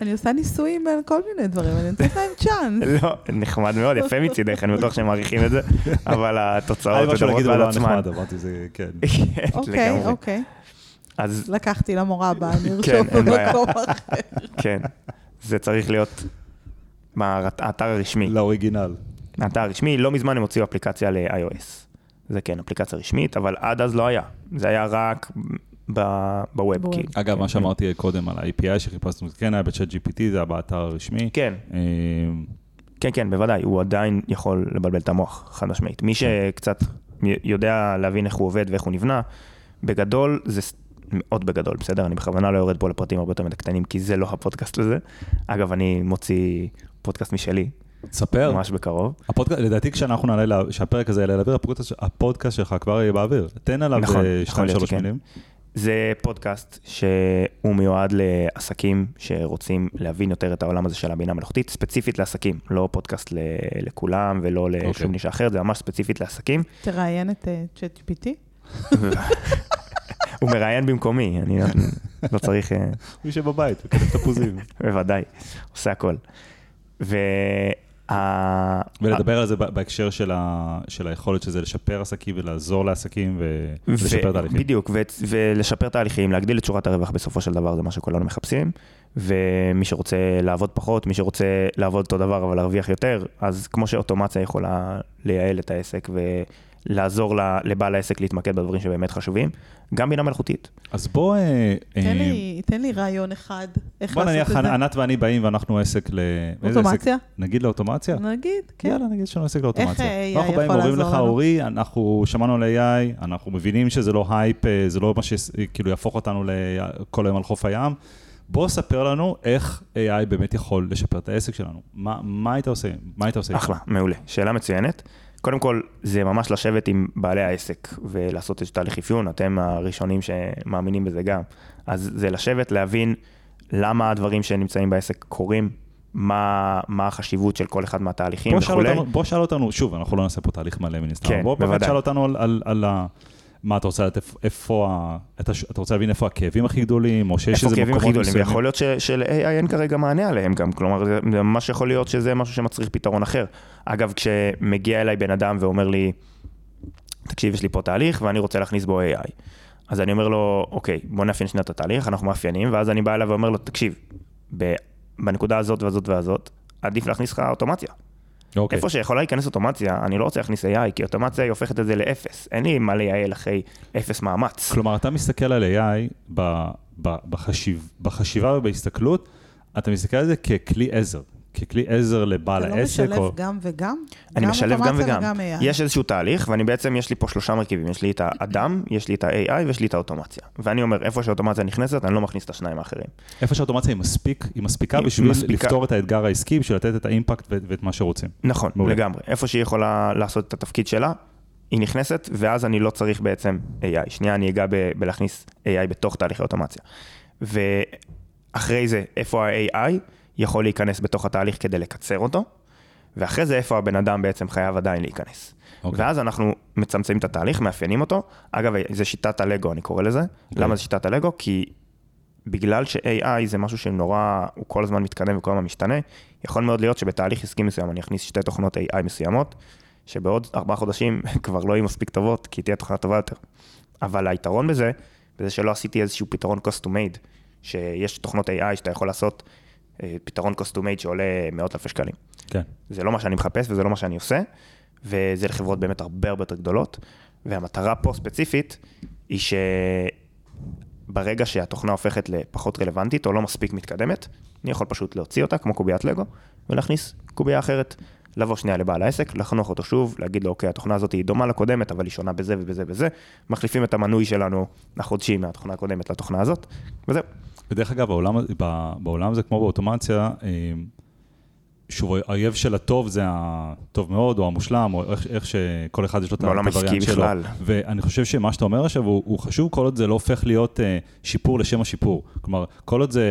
אני עושה ניסויים על כל מיני דברים, אני נותנת להם צ'אנס. לא, נחמד מאוד, יפה מצידך, אני בטוח שהם מעריכים את זה, אבל היה התוצאות משהו מדברות להגיד, בעד אבל לא עצמן. נחמד, אמרתי, זה... כן. כן, אוקיי. אוקיי. אז לקחתי למורה הבאה, אני ארשום כן. במקום אחר. כן, זה צריך להיות באתר הרשמי. לאוריגינל. האתר הרשמי, לא מזמן הם הוציאו אפליקציה ל-iOS. זה כן, אפליקציה רשמית, אבל עד אז לא היה. זה היה רק ב- בווב. כאילו. אגב, מה שאמרתי קודם על ה-API שחיפשנו, זה כן היה בצ'אט GPT, זה היה באתר הרשמי. כן, אה, כן, כן, בוודאי, הוא עדיין יכול לבלבל את המוח, חד משמעית. מי שקצת יודע להבין איך הוא עובד ואיך הוא נבנה, בגדול, זה מאוד בגדול, בסדר? אני בכוונה לא יורד פה לפרטים הרבה יותר מדי קטנים, כי זה לא הפודקאסט לזה. אגב, אני מוציא פודקאסט משלי, תספר. ממש בקרוב. הפודקאסט, לדעתי כשאנחנו נעלה, לה- שהפרק הזה יעלה לאוויר, הפודקאסט, הפודקאסט שלך כבר יהיה באוויר. תן עליו נכון, אה, שתיים שלוש שכן. מילים. זה פודקאסט שהוא מיועד לעסקים שרוצים להבין יותר את העולם הזה של הבינה מלאכותית, ספציפית לעסקים, לא פודקאסט ל- לכולם ולא אוקיי. לשום נישה אחרת, זה ממש ספציפית לעסקים. תראיין את אה, צ'אט GPT. הוא מראיין במקומי, אני לא- לא צריך, אה, הוא יושב בבית, הוא כתב תפוזים. בוודאי, עושה הכל. ולדבר על זה בהקשר של ה- של היכולת שזה לשפר עסקים ולעזור לעסקים ו- ולשפר תהליכים. בדיוק, ו- ולשפר תהליכים, להגדיל את שורת הרווח בסופו של דבר, זה מה שכולנו מחפשים. ומי שרוצה לעבוד פחות, מי שרוצה לעבוד אותו דבר אבל להרוויח יותר, אז כמו שאוטומציה יכולה לייעל את העסק ולעזור ל- לבעל העסק להתמקד בדברים שבאמת חשובים, גם בינה מלאכותית. אז בוא... אה, תן אה, לי- תן לי רעיון אחד, איך בוא לעשות נניח, את זה. ענת ואני באים ואנחנו עסק ל... אוטומציה? נגיד לאוטומציה? נגיד, כן. יאללה, נגיד שיש לנו עסק לאוטומציה. AI אנחנו באים יכול ואומרים לעזור לך, לנו? אורי, אנחנו שמענו על AI, אנחנו מבינים שזה לא הייפ, אה, זה לא מה שכאילו יהפוך אותנו ל- כל היום על חוף הים. בוא ספר לנו איך AI באמת יכול לשפר את העסק שלנו. מה מה היית עושה? מה היית עושה? אחלה, מעולה. שאלה מצוינת. קודם כל, זה ממש לשבת עם בעלי העסק ולעשות איזשהו תהליך אפיון, אתם הראשונים שמאמינים בזה גם. אז זה לשבת, להבין למה הדברים שנמצאים בעסק קורים, מה, מה החשיבות של כל אחד מהתהליכים וכולי. בוא שאל אותנו, שוב, אנחנו לא נעשה פה תהליך מלא מן הסתם, כן, בוא באמת. שאל אותנו על, על, על. מה אתה רוצה לדעת, איפה, אתה, אתה רוצה להבין איפה הכאבים הכי גדולים, או שיש איפה איזה כאבים הכי מקומות גדולים, מסוימים? ויכול להיות ש- של-AI אין כרגע מענה עליהם גם, כלומר, זה ממש יכול להיות שזה משהו שמצריך פתרון אחר. אגב, כשמגיע אליי בן אדם ואומר לי, תקשיב, יש לי פה תהליך ואני רוצה להכניס בו AI. אז אני אומר לו, אוקיי, בוא נאפיין שנייה את התהליך, אנחנו מאפיינים, ואז אני בא אליו ואומר לו, תקשיב, בנקודה הזאת והזאת והזאת, עדיף להכניס לך אוטומציה. אוקיי. איפה שיכולה להיכנס אוטומציה, אני לא רוצה להכניס AI, כי אוטומציה היא הופכת את זה לאפס. אין לי מה לייעל אחרי אפס מאמץ. כלומר, אתה מסתכל על AI ב, ב, בחשיב, בחשיבה ובהסתכלות, אתה מסתכל על זה ככלי עזר, ככלי עזר לבעל אתה לא העסק. משלב או... גם וגם? אני משלב גם וגם. AI. יש איזשהו תהליך, ואני בעצם, יש לי פה שלושה מרכיבים. יש לי את האדם, יש לי את ה-AI ויש לי את האוטומציה. ואני אומר, איפה שהאוטומציה נכנסת, אני לא מכניס את השניים האחרים. איפה שהאוטומציה היא מספיק, היא מספיקה היא בשביל מספיקה. לפתור את האתגר העסקי, בשביל לתת את האימפקט ואת, ואת מה שרוצים. נכון, מעולה. לגמרי. איפה שהיא יכולה לעשות את התפקיד שלה, היא נכנסת, ואז אני לא צריך בעצם AI. שנייה, אני אגע ב- בלהכניס AI בתוך תהליכי אוטומציה. ואחרי זה, איפה ה-AI יכול להיכנס בתוך התהליך כדי לקצר אותו, ואחרי זה, איפה הבן אדם בעצם חייב עדיין להיכנס. אוקיי. ואז אנחנו מצמצמים את התהליך, מאפיינים אותו. אגב, זה שיטת הלגו, אני קורא לזה. למה זה שיטת הלגו? כי בגלל ש-AI זה משהו שנורא, הוא כל הזמן מתקדם וכל הזמן משתנה, יכול מאוד להיות שבתהליך עסקי מסוים אני אכניס שתי תוכנות AI מסוימות, שבעוד ארבעה חודשים כבר לא יהיו מספיק טובות, כי תהיה תוכנה טובה יותר. אבל היתרון בזה, בזה שלא עשיתי איזשהו פתרון cost to made, שיש תוכנות AI שאתה יכול לעשות פתרון cost to made שעולה מאות אלפי שקלים. כן. זה לא מה שאני מחפש וזה לא מה שאני עושה, וזה לחברות באמת הרבה הרבה יותר גדולות, והמטרה פה ספציפית היא שברגע שהתוכנה הופכת לפחות רלוונטית או לא מספיק מתקדמת, אני יכול פשוט להוציא אותה כמו קוביית לגו ולהכניס קובייה אחרת, לבוא שנייה לבעל העסק, לחנוך אותו שוב, להגיד לו אוקיי התוכנה הזאת היא דומה לקודמת אבל היא שונה בזה ובזה ובזה, מחליפים את המנוי שלנו החודשי מהתוכנה הקודמת לתוכנה הזאת, וזהו. ודרך אגב, בעולם, ב- בעולם הזה, כמו באוטומציה, אה, שוב, האויב של הטוב זה הטוב מאוד, או המושלם, או איך, איך שכל אחד יש לו את בעולם הווריאנט שלו. בכלל. ואני חושב שמה שאתה אומר עכשיו הוא, הוא חשוב כל עוד זה לא הופך להיות אה, שיפור לשם השיפור. כלומר, כל עוד זה,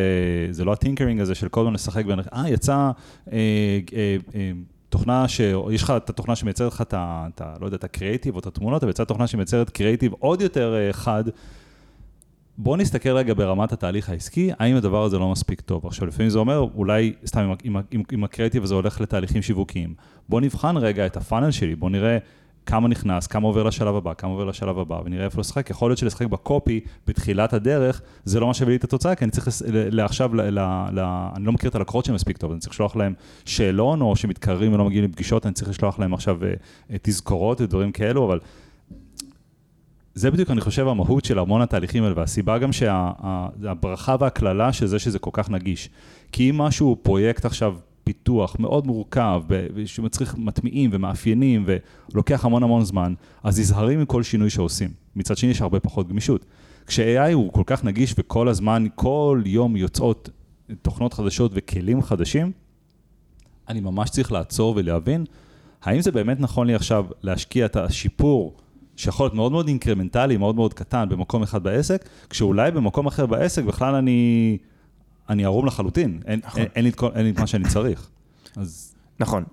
זה לא הטינקרינג הזה של כל הזמן לשחק בין, אה, יצא אה, אה, אה, תוכנה, שיש לך את התוכנה שמייצרת לך את ה... את ה- לא יודע, את הקריאיטיב או את התמונות, אבל יצאה תוכנה שמייצרת קריאיטיב עוד יותר אה, חד. בוא נסתכל רגע ברמת התהליך העסקי, האם הדבר הזה לא מספיק טוב. עכשיו, לפעמים זה אומר, אולי סתם אם, הקריאיטיב הזה הולך לתהליכים שיווקיים. בוא נבחן רגע את הפאנל שלי, בוא נראה כמה נכנס, כמה עובר לשלב הבא, כמה עובר לשלב הבא, ונראה איפה לשחק. יכול להיות שלשחק בקופי בתחילת הדרך, זה לא מה שהביא לי את התוצאה, כי אני צריך לעכשיו, ל, ל, ל, אני לא מכיר את הלקוחות שהם מספיק טוב, אני צריך לשלוח להם שאלון, או שמתקררים ולא מגיעים לפגישות, אני צריך לשלוח להם עכשיו אה, אה, תזכורות ודברים כאלו, אבל זה בדיוק, אני חושב, המהות של המון התהליכים האלה, והסיבה גם שהברכה והקללה של זה שזה כל כך נגיש. כי אם משהו הוא פרויקט עכשיו פיתוח מאוד מורכב, שמצריך מטמיעים ומאפיינים, ולוקח המון המון זמן, אז נזהרים מכל שינוי שעושים. מצד שני, יש הרבה פחות גמישות. כש-AI הוא כל כך נגיש וכל הזמן, כל יום יוצאות תוכנות חדשות וכלים חדשים, אני ממש צריך לעצור ולהבין, האם זה באמת נכון לי עכשיו להשקיע את השיפור, שיכול להיות מאוד מאוד אינקרמנטלי, מאוד מאוד קטן, במקום אחד בעסק, כשאולי במקום אחר בעסק בכלל אני, אני ערום לחלוטין, אין, נכון. אין, אין, לי אין לי את מה שאני צריך. אז נכון.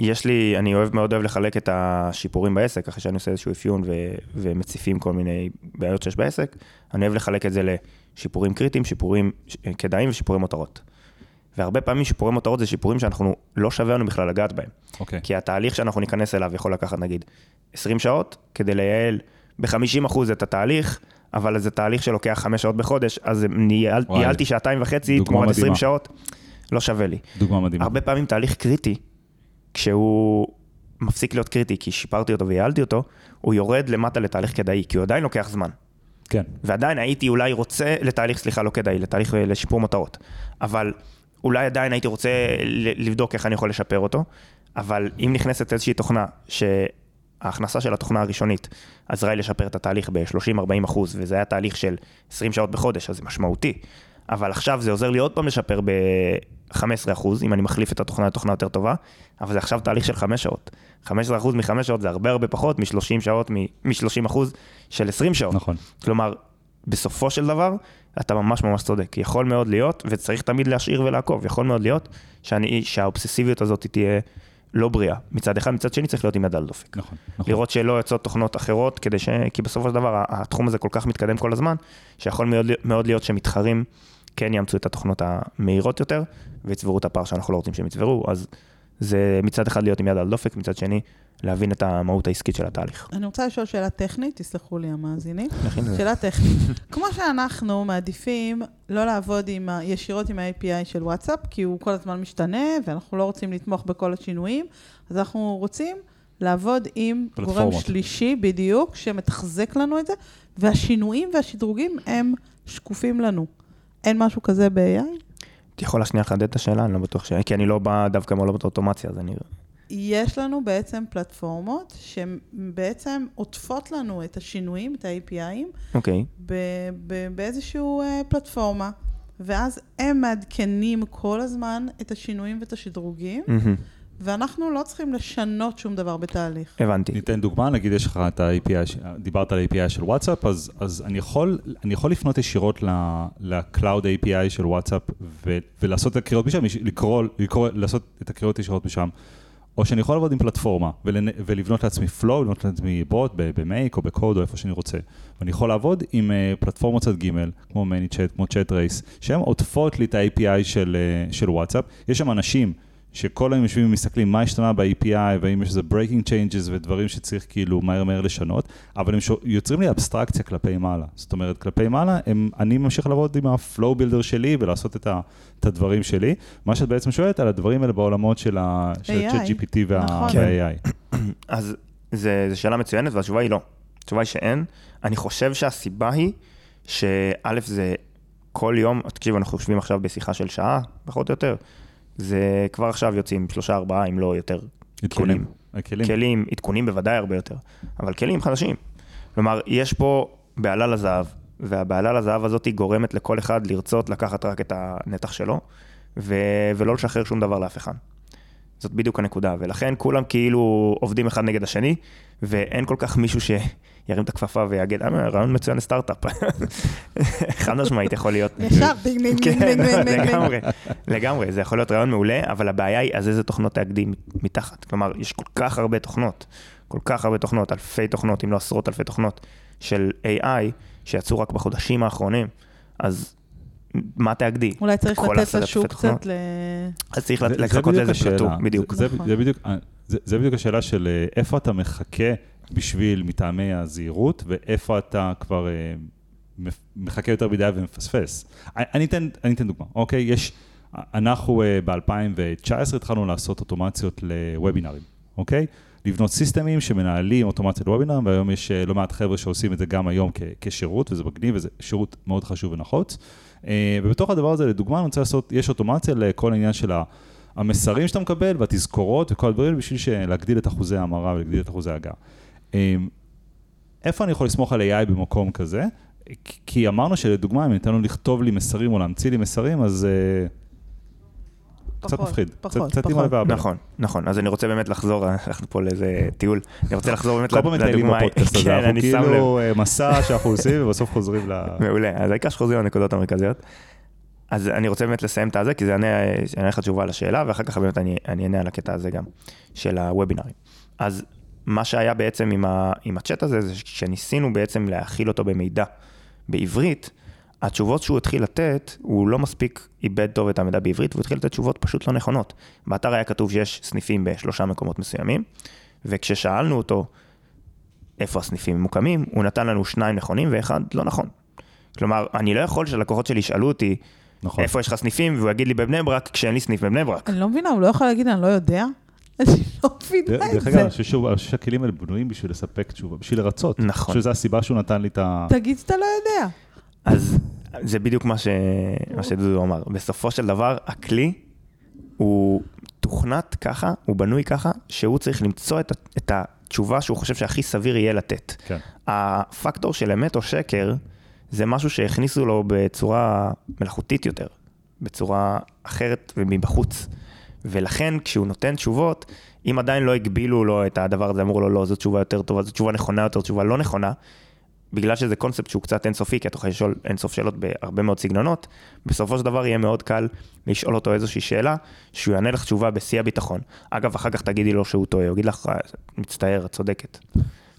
יש לי, אני אוהב מאוד אוהב לחלק את השיפורים בעסק, אחרי שאני עושה איזשהו אפיון ו- ומציפים כל מיני בעיות שיש בעסק, אני אוהב לחלק את זה לשיפורים קריטיים, שיפורים ש- כדאיים ושיפורי מותרות. והרבה פעמים שיפורי מותרות זה שיפורים שאנחנו לא שווה לנו בכלל לגעת בהם. אוקיי, כי התהליך שאנחנו ניכנס אליו יכול לקחת נגיד 20 שעות, כדי לייעל ב-50% את התהליך, אבל זה תהליך שלוקח 5 שעות בחודש, אז ניהלתי שעתיים וחצי תמורת 20 מדהימה. שעות, לא שווה לי. דוגמה מדהימה. הרבה פעמים תהליך קריטי, כשהוא מפסיק להיות קריטי כי שיפרתי אותו וייעלתי אותו, הוא יורד למטה לתהליך כדאי, כי הוא עדיין לוקח זמן. כן, ועדיין הייתי אולי רוצה, לתהליך, סליחה, לא כדאי, לתהליך לשיפור מטרות. אבל אולי עדיין הייתי רוצה לבדוק איך אני יכול לשפר אותו, אבל אם נכנסת איזושהי תוכנה שההכנסה של התוכנה הראשונית עזרה לי לשפר את התהליך ב-30-40 אחוז, וזה היה תהליך של 20 שעות בחודש, אז זה משמעותי. אבל עכשיו זה עוזר לי עוד פעם לשפר ב-15 אחוז, אם אני מחליף את התוכנה לתוכנה יותר טובה, אבל זה עכשיו תהליך של 5 שעות. 15 אחוז מ-5 שעות זה הרבה הרבה פחות מ-30 שעות, מ-30 אחוז של 20 שעות. נכון. כלומר, בסופו של דבר, אתה ממש ממש צודק. יכול מאוד להיות, וצריך תמיד להשאיר ולעקוב, יכול מאוד להיות שאני, שהאובססיביות הזאת תהיה לא בריאה, מצד אחד, מצד שני צריך להיות עם יד על דופק. נכון, נכון. לראות שלא יוצאות תוכנות אחרות, כדי ש... כי בסופו של דבר התחום הזה כל כך מתקדם כל הזמן, שיכול מאוד, מאוד להיות שמתחרים כן יאמצו את התוכנות המהירות יותר, ויצברו את הפער שאנחנו לא רוצים שהם יצברו, אז זה מצד אחד להיות עם יד על דופק, מצד שני להבין את המהות העסקית של התהליך. אני רוצה לשאול שאלה טכנית, תסלחו לי המאזינים. שאלה טכנית. כמו שאנחנו מעדיפים לא לעבוד עם ה, ישירות עם ה-API של וואטסאפ, כי הוא כל הזמן משתנה, ואנחנו לא רוצים לתמוך בכל השינויים, אז אנחנו רוצים לעבוד עם גורם. שלישי, בדיוק, שמתחזק לנו את זה, והשינויים והשדרוגים הם שקופים לנו. אין משהו כזה ב-AI? אתה יכול שנייה לחדד את השאלה? אני לא בטוח ש... כי אני לא בא דווקא מעולמות האוטומציה, אז אני... יש לנו בעצם פלטפורמות שהן בעצם עוטפות לנו את השינויים, את ה-APIים, אוקיי. ב- ב- באיזושהי אה, פלטפורמה, ואז הם מעדכנים כל הזמן את השינויים ואת השדרוגים, מהמם. ואנחנו לא צריכים לשנות שום דבר בתהליך. הבנתי. ניתן דוגמה, נגיד יש לך את ה-API, דיברת על ה-API של וואטסאפ, אז, אז אני, יכול, אני יכול לפנות ישירות ל- ל-Cloud API של וואטסאפ ו- ולעשות את הקריאות משם, לקרוא, לקרוא, לעשות את הקריאות ישירות משם. או שאני יכול לעבוד עם פלטפורמה ולנ... ולבנות לעצמי flow, לבנות לעצמי בוט במייק או בקוד או איפה שאני רוצה. ואני יכול לעבוד עם uh, פלטפורמות צד ג' כמו ManyChat, כמו ChatRace, שהן עוטפות לי את ה-API של, uh, של וואטסאפ. יש שם אנשים שכל היום יושבים ומסתכלים מה השתנה ב-API והאם יש איזה breaking changes ודברים שצריך כאילו מהר מהר לשנות, אבל הם שו- יוצרים לי אבסטרקציה כלפי מעלה. זאת אומרת, כלפי מעלה, הם, אני ממשיך לעבוד עם ה-flow builder שלי ולעשות את, ה, את הדברים שלי. מה שאת בעצם שואלת על הדברים האלה בעולמות של, ה, של AI. ChatGPT וה, נכון. וה-AI. אז זה, זו שאלה מצוינת, והתשובה היא לא. התשובה היא שאין. אני חושב שהסיבה היא שא' זה כל יום, תקשיבו, אנחנו יושבים עכשיו בשיחה של שעה, פחות או יותר. זה כבר עכשיו יוצאים שלושה, ארבעה, אם לא יותר. עדכונים. כלים. כלים, עדכונים בוודאי הרבה יותר, אבל כלים חדשים. כלומר, יש פה בעלה לזהב, והבהלה לזהב הזאת היא גורמת לכל אחד לרצות לקחת רק את הנתח שלו, ו- ולא לשחרר שום דבר לאף אחד. זאת בדיוק הנקודה, ולכן כולם כאילו עובדים אחד נגד השני, ואין כל כך מישהו שירים את הכפפה ויגיד, אה, רעיון מצוין לסטארט-אפ. חד משמעית יכול להיות. ישר, דינג דינג דינג דינג. לגמרי, לגמרי, זה יכול להיות רעיון מעולה, אבל הבעיה היא, אז איזה תוכנות תאגדי מתחת? כלומר, יש כל כך הרבה תוכנות, כל כך הרבה תוכנות, אלפי תוכנות, אם לא עשרות אלפי תוכנות של AI, שיצאו רק בחודשים האחרונים, אז מה תאגדי? אולי צריך לתת לשוק תוכנות? קצת ל... אז צריך לחכות לאיזה פלטו. בדיוק. זה, נכון. זה, בדיוק, זה, זה בדיוק השאלה של אה, איפה אתה מחכה בשביל מטעמי הזהירות, ואיפה אתה כבר אה, מחכה יותר מדי ומפספס. אני, אתן, אני אתן דוגמה, אוקיי? יש, אנחנו אה, ב-2019 התחלנו לעשות אוטומציות לוובינרים, אוקיי? לבנות סיסטמים שמנהלים אוטומציה לוובינרים, והיום יש לא מעט חבר'ה שעושים את זה גם היום כשירות, וזה מגניב, וזה שירות מאוד חשוב ונפוץ. אה, ובתוך הדבר הזה, לדוגמה, אני רוצה לעשות, יש אוטומציה לכל העניין של. המסרים שאתה מקבל והתזכורות וכל הדברים בשביל להגדיל את אחוזי ההמרה ולהגדיל את אחוזי ההגעה. אמ, איפה אני יכול לסמוך על AI במקום כזה? כי- כי אמרנו שלדוגמה, אם ניתן לו לכתוב לי מסרים או להמציא לי מסרים, אז אה, קצת מפחיד. פחות, קצת-. אימא ואבא. נכון, נכון. אז אני רוצה באמת לחזור, הלכנו פה לאיזה טיול. אני רוצה לחזור באמת כל פעם מטיילים. בפודקאסט הזה, כן, אנחנו. כאילו אה, מסע שאנחנו עושים ובסוף חוזרים ל... מעולה, אז העיקר שחוזרים לנקודות המרכזיות. אז אני רוצה באמת לסיים את הזה, כי זה יענה לך תשובה על השאלה, ואחר כך באמת אני, אני אענה על הקטע הזה גם, של הוובינרים. אז מה שהיה בעצם עם, ה, עם הצ'אט הזה, זה שניסינו בעצם להכיל אותו במידע בעברית, התשובות שהוא התחיל לתת, הוא לא מספיק איבד טוב את המידע בעברית, והוא התחיל לתת תשובות פשוט לא נכונות. באתר היה כתוב שיש סניפים בשלושה מקומות מסוימים, וכששאלנו אותו איפה הסניפים ממוקמים, הוא נתן לנו שניים נכונים ואחד לא נכון. כלומר, אני לא יכול שלקוחות שלי ישאלו אותי, נכון. איפה יש לך סניפים, והוא יגיד לי בבני ברק, כשאין לי סניף בבני ברק. אני לא מבינה, הוא לא יכול להגיד, אני לא יודע? אני לא מבינה את דרך אגב, זה. אני חושב שהוא- אני חושב שהכלים האלה בנויים בשביל לספק תשובה, בשביל לרצות. נכון. אני חושב שזו הסיבה שהוא נתן לי את ה... תגיד שאתה לא יודע. אז זה בדיוק מה, ש... מה שדודו אמר. בסופו של דבר, הכלי הוא תוכנת ככה, הוא בנוי ככה, שהוא צריך למצוא את, את התשובה שהוא חושב שהכי סביר יהיה לתת. כן. הפקטור של אמת או שקר, זה משהו שהכניסו לו בצורה מלאכותית יותר, בצורה אחרת ומבחוץ. ולכן כשהוא נותן תשובות, אם עדיין לא הגבילו לו את הדבר הזה, אמרו לו לא, זו תשובה יותר טובה, זו תשובה נכונה יותר, תשובה לא נכונה, בגלל שזה קונספט שהוא קצת אינסופי, כי אתה יכול לשאול אינסוף שאלות בהרבה מאוד סגנונות, בסופו של דבר יהיה מאוד קל לשאול אותו איזושהי שאלה, שהוא יענה לך תשובה בשיא הביטחון. אגב, אחר כך תגידי לו שהוא טועה, הוא יגיד לך, "אה, מצטער, את צודקת.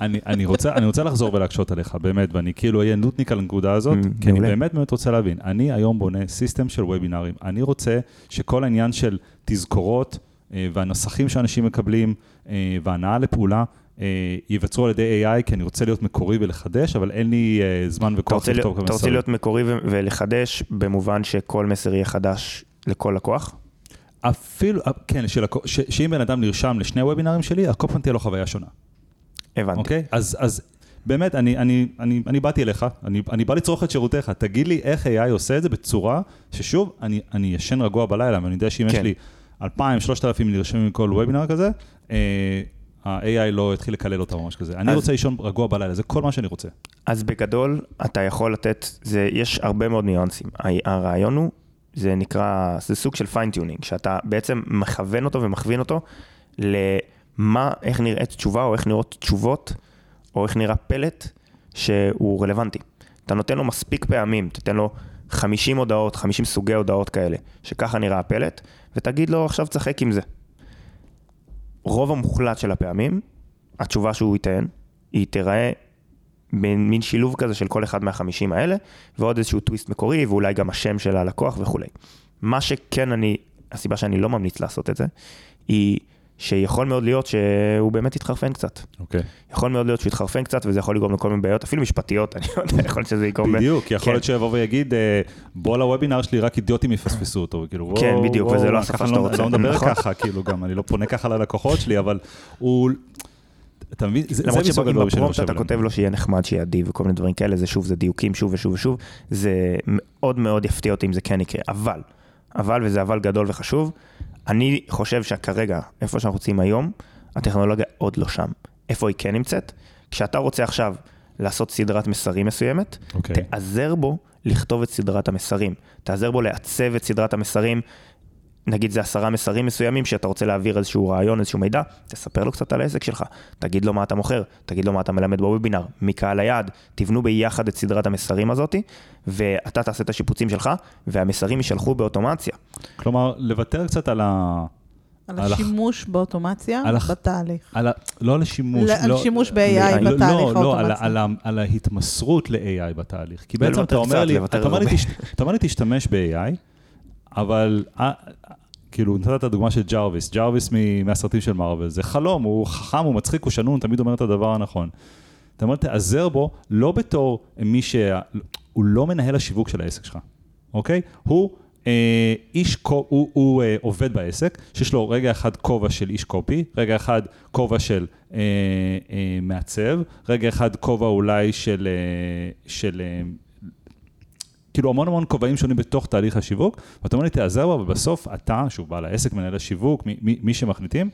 אני, אני, רוצה, אני רוצה לחזור ולהקשות עליך, באמת, ואני כאילו אהיה נודניק על הנקודה הזאת, Mm, כי אני. באמת באמת רוצה להבין. אני היום בונה סיסטם של וובינארים. אני רוצה שכל העניין של תזכורות אה, והנוסחים שאנשים מקבלים אה, והנאה לפעולה, ייווצרו על ידי AI, כי אני רוצה להיות מקורי ולחדש, אבל אין לי אה, זמן וכוח לכתוב כמה אתה רוצה מסרים. להיות מקורי ולחדש במובן שכל מסר יהיה חדש לכל לקוח? אפילו, אה, כן, של, ש, שאם בן אדם נרשם לשני וובינארים שלי, כל פעם תהיה לו חוויה שונה. הבנתי. אוקיי? אז, אז באמת, אני, אני, אני, אני באתי אליך, אני, אני בא לצרוך את שירותיך, תגיד לי איך AI עושה את זה בצורה ששוב, אני, אני ישן רגוע בלילה, ואני יודע שאם כן. יש לי 2,000, 3,000 נרשמים מכל וובינר כזה, אה, ה-AI לא יתחיל לקלל אותם או משהו כזה. אני רוצה לישון רגוע בלילה, זה כל מה שאני רוצה. אז בגדול, אתה יכול לתת, זה, יש הרבה מאוד ניואנסים. הרעיון הוא, זה נקרא, זה סוג של fine-tuning, שאתה בעצם מכוון אותו ומכווין אותו למה, איך נראית תשובה, או איך נראות תשובות, או איך נראה פלט שהוא רלוונטי. אתה נותן לו מספיק פעמים, תתן לו 50 הודעות, 50 סוגי הודעות כאלה, שככה נראה הפלט, ותגיד לו, עכשיו תשחק עם זה. רוב המוחלט של הפעמים, התשובה שהוא ייתן, היא תיראה מין מין שילוב כזה של כל אחד מהחמישים האלה, ועוד איזשהו טוויסט מקורי, ואולי גם השם של הלקוח וכולי. מה שכן אני, הסיבה שאני לא ממליץ לעשות את זה, היא שיכול מאוד להיות שהוא באמת יתחרפן קצת. אוקיי. יכול מאוד להיות שהוא יתחרפן קצת, וזה יכול לגרום לכל מיני בעיות, אפילו משפטיות, אני לא יודע, יכול להיות שזה יגרום... בדיוק, יכול כן. להיות שיבוא ויגיד, אה, בוא לוובינר שלי, רק אידיוטים יפספסו אותו, וכאילו, כן, וואו, בדיוק, וואו, וזה לא השפה שאתה לא- רוצה, אני לא מדבר נכון. ככה, כאילו, גם, אני לא פונה ככה ללקוחות שלי, אבל הוא... אתה מבין? זה למרות מסוג שבו אם הדברים שאני בפרומפט אתה. כותב לו שיהיה נחמד, שיהיה אדיב וכל מיני דברים כאלה, זה שוב, זה דיוקים שוב ושוב ושוב, זה מאוד מאוד יפתיע אותי אם זה כן יקרה, אבל, אבל, וזה אבל גדול וחשוב, אני חושב שכרגע, איפה שאנחנו נמצאים היום, הטכנולוגיה עוד לא שם. איפה היא כן נמצאת? כשאתה רוצה עכשיו לעשות סדרת מסרים מסוימת, אוקיי. תעזר בו לכתוב את סדרת המסרים. תעזר בו לעצב את סדרת המסרים. נגיד זה עשרה מסרים מסוימים שאתה רוצה להעביר איזשהו רעיון, איזשהו מידע, תספר לו קצת על העסק שלך, תגיד לו מה אתה מוכר, תגיד לו מה אתה מלמד בוובינר, מי קהל היעד, תבנו ביחד את סדרת המסרים הזאתי, ואתה תעשה את השיפוצים שלך, והמסרים יישלחו באוטומציה. כלומר, לוותר קצת על ה... על על הח- השימוש באוטומציה על הח- בתהליך. על ה... לא על השימוש, ל- על לא... שימוש ב-AI לא, בתהליך לא, לא, על, האוטומציה. ה- על, ה- על ההתמסרות ל-AI בתהליך. כי בעצם אתה אומר לי, אתה אומר לי תשתמש ב-AI, אבל אה, כאילו, נתת את הדוגמה של ג'רוויס, ג'רוויס מהסרטים של מארוול, זה חלום, הוא חכם, הוא מצחיק, הוא שנון, תמיד אומר את הדבר הנכון. אתה אומר, תעזר בו, לא בתור מי ש... הוא לא מנהל השיווק של העסק שלך, אוקיי? הוא אה, איש, קו- הוא, הוא אה, עובד בעסק, שיש לו רגע אחד כובע של איש קופי, רגע אחד כובע של אה, אה, מעצב, רגע אחד כובע אולי של... אה, של אה, כאילו המון המון כובעים שונים בתוך תהליך השיווק, ואתה אומר לי, תיעזר בה, ובסוף אתה, שהוא בעל העסק, מנהל השיווק, מי, מי, מי שמחליטים,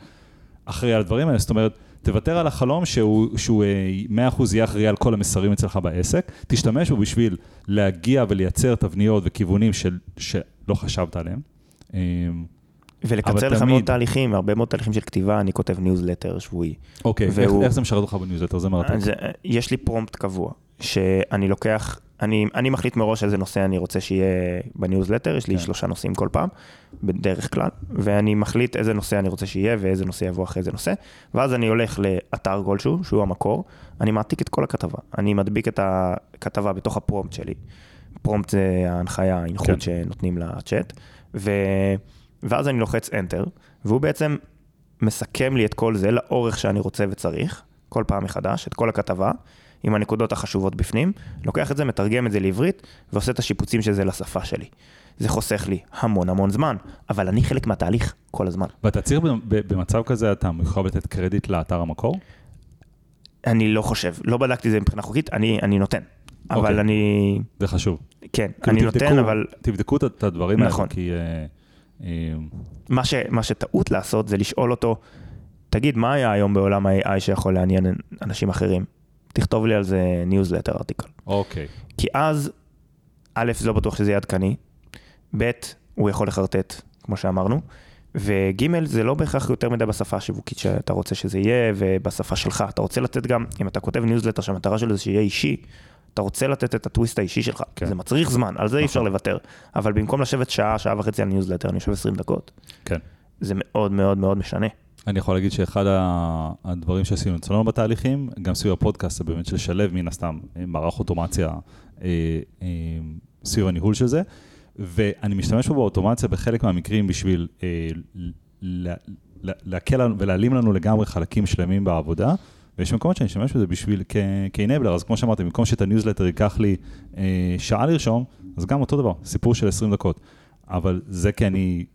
אחראי על הדברים האלה, זאת אומרת, תוותר על החלום שהוא, שהוא אה, 100% יהיה אחראי על כל המסרים אצלך בעסק, תשתמש בו בשביל להגיע ולייצר תבניות וכיוונים של, שלא חשבת עליהם. אה, ולקצר לך תמיד- מאוד תהליכים, הרבה מאוד תהליכים של כתיבה, אני כותב ניוזלטר שבועי. אוקיי, איך, והוא- איך זה משרת אותך בניוזלטר? זה מרתק. אה, יש לי prompt קבוע, שאני לוקח, אני, אני מחליט מראש איזה נושא אני רוצה שיהיה בניוזלטר, יש לי כן. שלושה נושאים כל פעם, בדרך כלל, ואני מחליט איזה נושא אני רוצה שיהיה ואיזה נושא יבוא אחרי איזה נושא, ואז אני הולך לאתר כלשהו, שהוא המקור, אני מעתיק את כל הכתבה, אני מדביק את הכתבה בתוך ה prompt שלי. פרומפט זה ההנחיה, האינחות כן. כן. שנותנים לצ'אט, ו... ואז אני לוחץ Enter, והוא בעצם מסכם לי את כל זה לאורך שאני רוצה וצריך, כל פעם מחדש, את כל הכתבה, עם הנקודות החשובות בפנים, לוקח את זה, מתרגם את זה לעברית, ועושה את השיפוצים של זה לשפה שלי. זה חוסך לי המון המון זמן, אבל אני חלק מהתהליך כל הזמן. ואתה צריך במצב כזה, אתה מחויב לתת קרדיט לאתר המקור? אני לא חושב, לא בדקתי את זה מבחינה חוקית, אני, אני נותן. אבל אוקיי. אני, זה חשוב. כן, כאילו, אני נותן, תבדקו- אבל תבדקו את- את הדברים האלה, נכון. כי... אה, אה, מה, ש, מה שטעות לעשות זה לשאול אותו, תגיד, מה היה היום בעולם ה-AI שיכול לעניין אנשים אחרים? תכתוב לי על זה newsletter article. אוקיי. כי אז, א', זה לא בטוח שזה יהיה עדכני, ב', הוא יכול לחרטט, כמו שאמרנו, וג', זה לא בהכרח יותר מדי בשפה השיווקית שאתה רוצה שזה יהיה, ובשפה שלך. אתה רוצה לתת גם, אם אתה כותב ניוזלטר שהמטרה שלו זה שיהיה אישי, אתה רוצה לתת את הטוויסט האישי שלך, כן. זה מצריך זמן, על זה אי אפשר נכון. לוותר. אבל במקום לשבת שעה, שעה וחצי על ניוזלטר, אני יושב 20 דקות. כן. זה מאוד מאוד מאוד משנה. אני יכול להגיד שאחד הדברים שעשינו אצלנו בתהליכים, גם סביב הפודקאסט, זה באמת לשלב מן הסתם אה, מערך אוטומציה אה, אה, סביב הניהול של זה, ואני משתמש פה באוטומציה בחלק מהמקרים בשביל להקל ולהעלים לנו לגמרי חלקים שלמים בעבודה, ויש מקומות שאני אשתמש בזה בשביל כ-enabler, אז כמו שאמרתי, במקום שאת הניוזלטר ייקח לי אה, שעה לרשום, אז גם אותו דבר, סיפור של 20 דקות. אבל זה כי אני,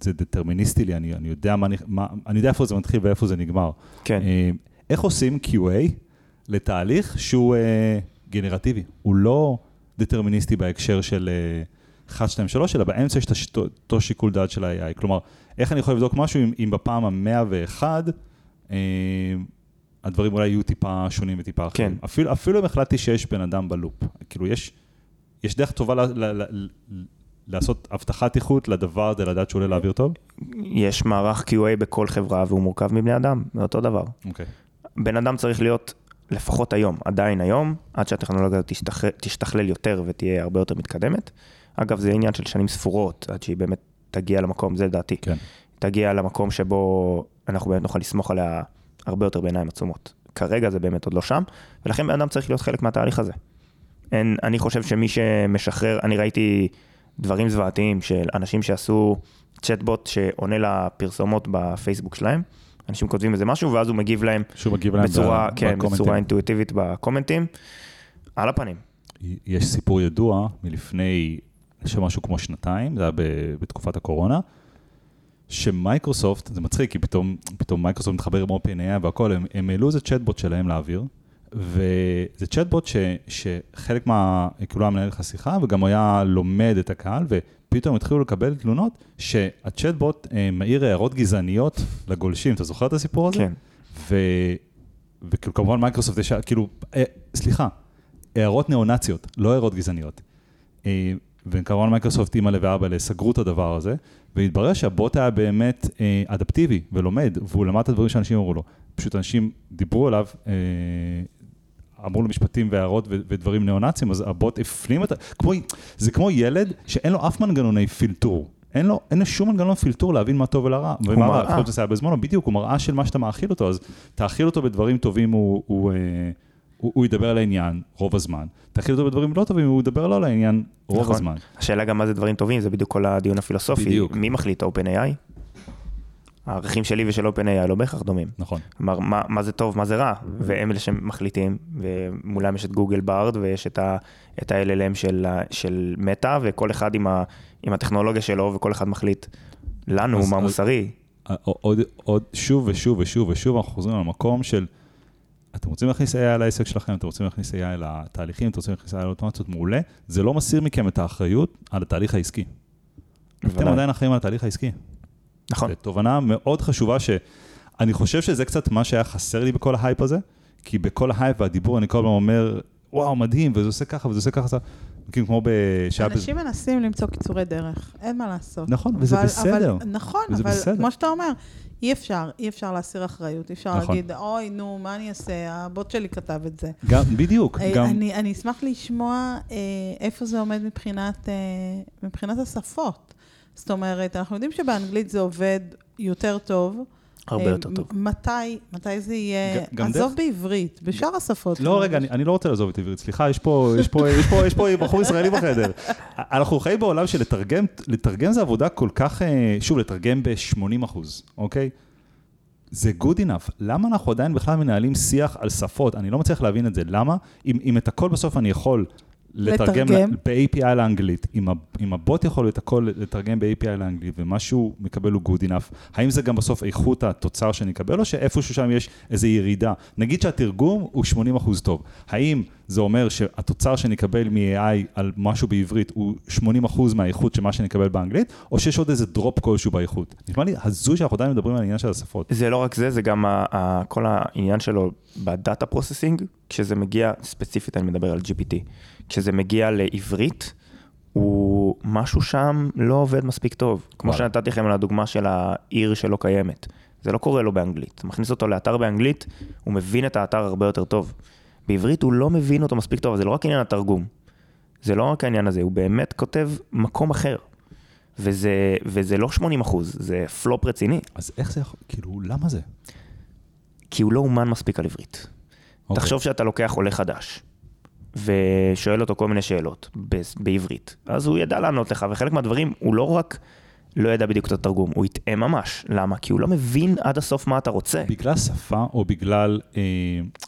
זה דטרמיניסטי לי, אני, אני, יודע מה, מה, אני יודע איפה זה מתחיל ואיפה זה נגמר. כן. אה, איך עושים QA לתהליך שהוא אה, גנרטיבי? הוא לא דטרמיניסטי בהקשר של אה, 1, 2, 3, אלא באמצע יש את אותו שיקול דעת של ה-AI. כלומר, איך אני יכול לבדוק משהו אם, אם בפעם ה-101, אה, הדברים אולי יהיו טיפה שונים וטיפה אחרים. כן. אפילו, אפילו אם החלטתי שיש בן אדם בלופ. כאילו, יש, יש דרך טובה ל, ל, ל, ל, לעשות הבטחת איכות לדבר הזה, לדעת שהוא עולה לאוויר טוב? יש מערך QA בכל חברה והוא מורכב מבני אדם, זה אותו דבר. אוקיי. בן אדם צריך להיות לפחות היום, עדיין היום, עד שהטכנולוגיה תשתכ... תשתכלל יותר ותהיה הרבה יותר מתקדמת. אגב, זה עניין של שנים ספורות, עד שהיא באמת תגיע למקום, זה דעתי. כן. תגיע למקום שבו אנחנו באמת נוכל לסמוך עליה הרבה יותר בעיניים עצומות. כרגע זה באמת עוד לא שם, ולכן בן אדם צריך להיות חלק מהתהליך הזה. אין, אני חושב שמי שמשחרר, אני ראיתי דברים זוועתיים של אנשים שעשו צ'טבוט שעונה לפרסומות בפייסבוק שלהם. אנשים כותבים איזה משהו, ואז הוא מגיב להם שהוא מגיב להם בצורה, ב- כן, בקומנטים. בצורה אינטואיטיבית בקומנטים, על הפנים. יש סיפור ידוע מלפני, משהו כמו שנתיים, זה היה בתקופת הקורונה, שמייקרוסופט, זה מצחיק, כי פתאום, פתאום מייקרוסופט מתחבר עם OpenAI והכל, הם, הם העלו איזה צ'טבוט שלהם לאוויר, וזה צ'טבוט ש, שחלק מה, כאילו היה מנהל לך שיחה, וגם היה לומד את הקהל, ופתאום התחילו לקבל תלונות שהצ'טבוט אה, מעיר הערות גזעניות לגולשים, אתה זוכר את הסיפור הזה? כן. ו... וכאילו כמובן מייקרוסופט יש, כאילו, אה, סליחה, הערות ניאו-נאציות, לא הערות גזעניות. אה, וכמובן מייקרוסופט אימא לב ואבא אלה סגרו את הדבר הזה, והתברר שהבוט היה באמת אה, אדפטיבי ולומד, והוא למד את הדברים שאנשים אמרו לו. פשוט אנשים דיברו אליו, אה, אמרו לו משפטים והערות ו- ודברים ניאו-נאצים, אז הבוט הפנים את ה... כמו, זה כמו ילד שאין לו אף מנגנוני פילטור. אין לו, אין לו שום מנגנון פילטור להבין מה טוב ולרע. ומה רע, מראה. לפחות זה היה בזמנו, בדיוק, הוא מראה של מה שאתה מאכיל אותו, אז תאכיל אותו בדברים טובים, הוא, הוא, אה, הוא, הוא ידבר על העניין רוב הזמן. תאכיל אותו בדברים לא טובים, הוא ידבר לא על העניין רוב נכון. הזמן. השאלה גם מה זה דברים טובים, זה בדיוק כל הדיון הפילוסופי. בדיוק. מי מחליט, OpenAI? הערכים שלי ושל OpenAI לא בהכרח דומים. נכון. כלומר, מה, מה זה טוב, מה זה רע, והם אלה שמחליטים, ומולם יש את גוגל בארד, ויש את, ה, את ה-LLM של, של מטא, וכל אחד עם, ה, עם הטכנולוגיה שלו, וכל אחד מחליט לנו אז- מה אז- מוסרי. עוד, עוד שוב ושוב ושוב ושוב אנחנו חוזרים למקום של, אתם רוצים להכניס AI לעסק שלכם, אתם רוצים להכניס AI לתהליכים, אתם רוצים להכניס AI לאוטומציות, מעולה, זה לא מסיר מכם את האחריות על התהליך העסקי. אתם. עדיין אחראים על התהליך העסקי. נכון. זו תובנה מאוד חשובה שאני חושב שזה קצת מה שהיה חסר לי בכל ההייפ הזה, כי בכל ההייפ והדיבור אני כל הזמן אומר, וואו, מדהים, וזה עושה ככה וזה עושה ככה, כאילו כמו בשעה... אנשים מנסים למצוא קיצורי דרך, אין מה לעשות. נכון, וזה אבל- בסדר. אבל, נכון, וזה אבל בסדר. כמו שאתה אומר, אי אפשר, אי אפשר להסיר אחריות, אי אפשר נכון. להגיד, אוי, נו, מה אני אעשה, הבוט שלי כתב את זה. גם, בדיוק, אה, גם... אני, אני אשמח לשמוע אה, איפה זה עומד מבחינת, אה, מבחינת השפות. זאת אומרת, אנחנו יודעים שבאנגלית זה עובד יותר טוב. הרבה אה, יותר טוב. מתי, מתי זה יהיה? גם עזוב דרך- בעברית, בשאר השפות. לא, רגע, אני, אני לא רוצה לעזוב את עברית, סליחה, יש פה, יש פה, יש פה, יש פה בחור ישראלי בחדר. אנחנו חיים בעולם של לתרגם, לתרגם זה עבודה כל כך, אה, שוב, לתרגם ב-80 אחוז, אוקיי? זה good enough. למה אנחנו עדיין בכלל מנהלים שיח על שפות? אני לא מצליח להבין את זה. למה? אם, אם את הכל בסוף אני יכול לתרגם לתרגם. ב-API לאנגלית, אם, ה- אם הבוט יכול את הכל לתרגם ב-API לאנגלית ומה שהוא מקבל הוא good enough, האם זה גם בסוף איכות התוצר שאני אקבל, או שאיפשהו שם יש איזו ירידה? נגיד שהתרגום הוא 80 אחוז טוב. האם זה אומר שהתוצר שאני אקבל מ-AI על משהו בעברית הוא 80 אחוז מהאיכות של מה שאני אקבל באנגלית, או שיש עוד איזה drop כלשהו באיכות? נשמע לי הזוי שאנחנו עדיין מדברים על העניין של השפות. זה לא רק זה, זה גם ה- ה- כל העניין שלו ב data processing, כשזה מגיע, ספציפית אני מדבר על GPT, כשזה מגיע לעברית, הוא משהו שם לא עובד מספיק טוב. כמו וואלה. שנתתי לכם על הדוגמה של העיר שלא קיימת. זה לא קורה לו באנגלית. אתה מכניס אותו לאתר באנגלית, הוא מבין את האתר הרבה יותר טוב. בעברית הוא לא מבין אותו מספיק טוב, זה לא רק עניין התרגום. זה לא רק העניין הזה, הוא באמת כותב מקום אחר. וזה, וזה לא 80 אחוז, זה פלופ רציני, אז איך זה יכול, כאילו, למה זה? כי הוא לא אומן מספיק על עברית. אוקיי. תחשוב שאתה לוקח עולה חדש, ושואל אותו כל מיני שאלות בעברית, אז הוא ידע לענות לך, וחלק מהדברים הוא לא רק לא ידע בדיוק את התרגום, הוא יטעה ממש. למה? כי הוא לא מבין עד הסוף מה אתה רוצה. בגלל שפה או בגלל... אה,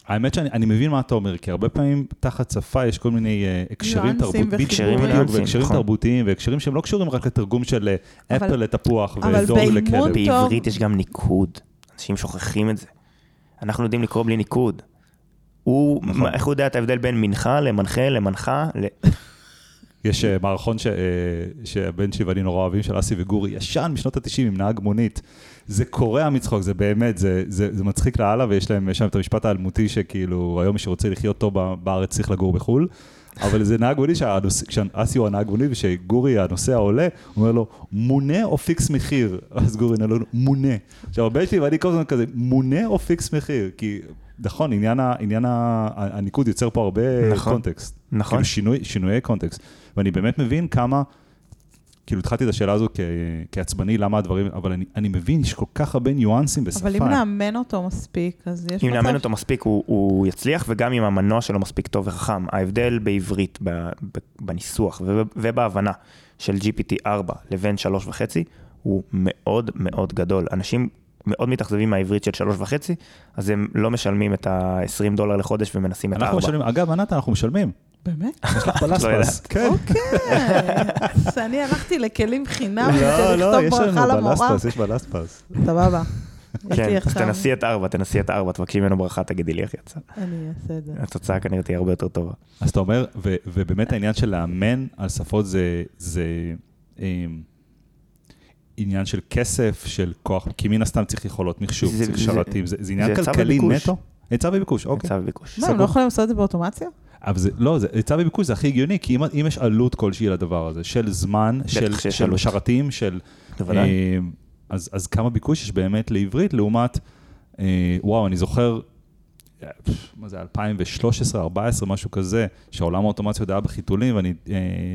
האמת שאני אני מבין מה אתה אומר, כי הרבה פעמים תחת שפה יש כל מיני אה, הקשרים תרבותיים. בדיוק, והקשרים נכון. תרבותיים, והקשרים שהם לא קשורים רק לתרגום של אה, אבל- אפל לתפוח ודור לכלב. בעברית יש גם ניקוד, אנשים שוכחים את זה. אנחנו יודעים לקרוא בלי ניקוד. הוא, נכון. מה- איך הוא יודע את ההבדל בין מנחה למנחה למנחה? ל... יש אה, מערכון ש- אה, שהבן שלי ואני נורא אוהבים, של אסי וגורי, ישן משנות ה-90 עם נהג מונית. זה קורע מצחוק, זה באמת, זה, זה, זה מצחיק לאללה, ויש להם, להם את המשפט האלמותי שכאילו, היום מי שרוצה לחיות טוב בארץ צריך לגור בחו"ל. אבל זה נהג מונית, כשאסי הוא הנהג מונית ושגורי הנוסע עולה, הוא אומר לו, מונה או fix מחיר? אז גורי לו, מונה. עכשיו הבן שלי ואני כל הזמן כזה, מונה או fix מחיר? כי נכון, עניין, ה, עניין ה, הניקוד יוצר פה הרבה נכון. context. נכון. כאילו שינוי, שינויי context. ואני באמת מבין כמה, כאילו התחלתי את השאלה הזו כ, כעצבני, למה הדברים, אבל אני, אני מבין, יש כל כך הרבה ניואנסים בשפה. אבל אם נאמן אותו מספיק, אז יש אם מצב... נאמן אותו מספיק הוא, הוא יצליח, וגם אם המנוע שלו מספיק טוב וחכם. ההבדל בעברית, ב, ב, בניסוח וב, ובהבנה של GPT-4 לבין 3.5 הוא מאוד מאוד גדול. אנשים מאוד מתאכזבים מהעברית של 3.5, אז הם לא משלמים את ה-20 דולר לחודש ומנסים את אנחנו ה-4. משלמים, אגב, ענת, אנחנו משלמים. באמת? יש לך בלספס. יודעת. כן. אוקיי. אז אני הלכתי לכלים חינם לא, לא, יש לנו. בלספס, יש בלספס. סבבה. כן, אז. תנסי את 4, תנסי את 4, תבקשי ממנו ברכה, תגידי לי איך יצא. אני אעשה את זה. התוצאה כנראה תהיה הרבה יותר טובה. אז אתה אומר, ובאמת העניין של לאמן על שפות זה, זה אמ, עניין של כסף, של כוח, כי מן הסתם צריך יכולות מחשוב, זה- צריך זה- שרתים, זה, זה עניין זה כלכלי וביקוש. נטו? היצע וביקוש, אוקיי. היצע וביקוש. מה, הם לא יכולים לעשות את זה באוטומציה? אבל זה, לא, זה היצע וביקוש זה הכי הגיוני, כי אם, אם יש עלות כלשהי לדבר הזה, של זמן, של, של. שרתים, של... בוודאי. אה, אז, אז כמה ביקוש יש באמת לעברית לעומת, אה, וואו, אני זוכר, אה, מה זה, 2013, 2014, משהו כזה, שהעולם האוטומציה עוד היה בחיתולים, ואני אה,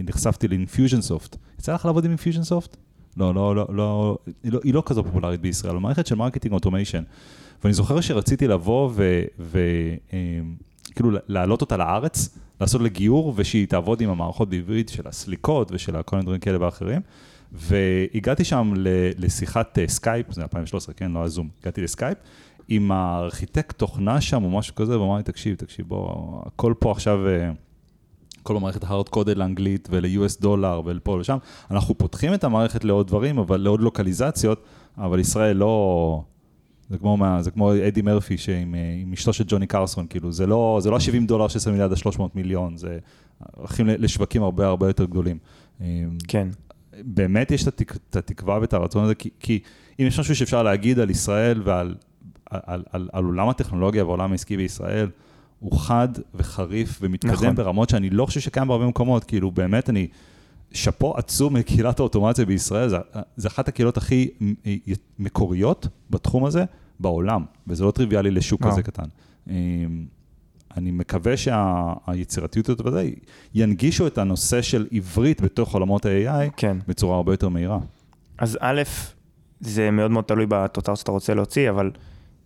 נחשפתי ל-Infusionsoft. יצא לך לעבוד עם Infusionsoft? לא, לא, לא, לא, היא לא, היא לא כזו פופולרית בישראל, מערכת של marketing automation. ואני זוכר שרציתי לבוא וכאילו להעלות אותה לארץ, לעשות לגיור, ושהיא תעבוד עם המערכות בעברית של הסליקות ושל כל מיני דברים כאלה ואחרים. והגעתי שם לשיחת אה, סקייפ, זה 2013, כן, לא הזום, הגעתי לסקייפ, עם הארכיטקט תוכנה שם או משהו כזה, והוא אמר לי, תקשיב, תקשיב, בוא, הכל פה עכשיו, הכל במערכת hard coded לאנגלית ול-US דולר ולפה ולשם. אנחנו פותחים את המערכת לעוד דברים, אבל לעוד לוקליזציות, אבל ישראל לא... זה כמו, מה, זה כמו אדי מרפי שעם אה, עם אשתו של ג'וני קרסון, כאילו, זה לא, זה לא ה-70 דולר ששמים ליד ה-300 מיליון, זה הולכים לשווקים הרבה הרבה יותר גדולים. אה, כן. באמת יש את, התק, את התקווה ואת הרצון הזה, כי, כי אם יש משהו שאפשר להגיד על ישראל ועל על, על, על, על עולם הטכנולוגיה והעולם העסקי בישראל, הוא חד וחריף ומתקדם נכון. ברמות שאני לא חושב שקיים בהרבה מקומות, כאילו באמת אני, שאפו עצום לקהילת האוטומציה בישראל, זה, זה אחת הקהילות הכי מקוריות בתחום הזה בעולם, וזה לא טריוויאלי לשוק וואו. כזה קטן. אמ, אני מקווה שהיצירתיות הזאת וזה, ינגישו את הנושא של עברית בתוך עולמות ה-AI כן. בצורה הרבה יותר מהירה. אז א', זה מאוד מאוד תלוי בתוצר שאתה רוצה להוציא, אבל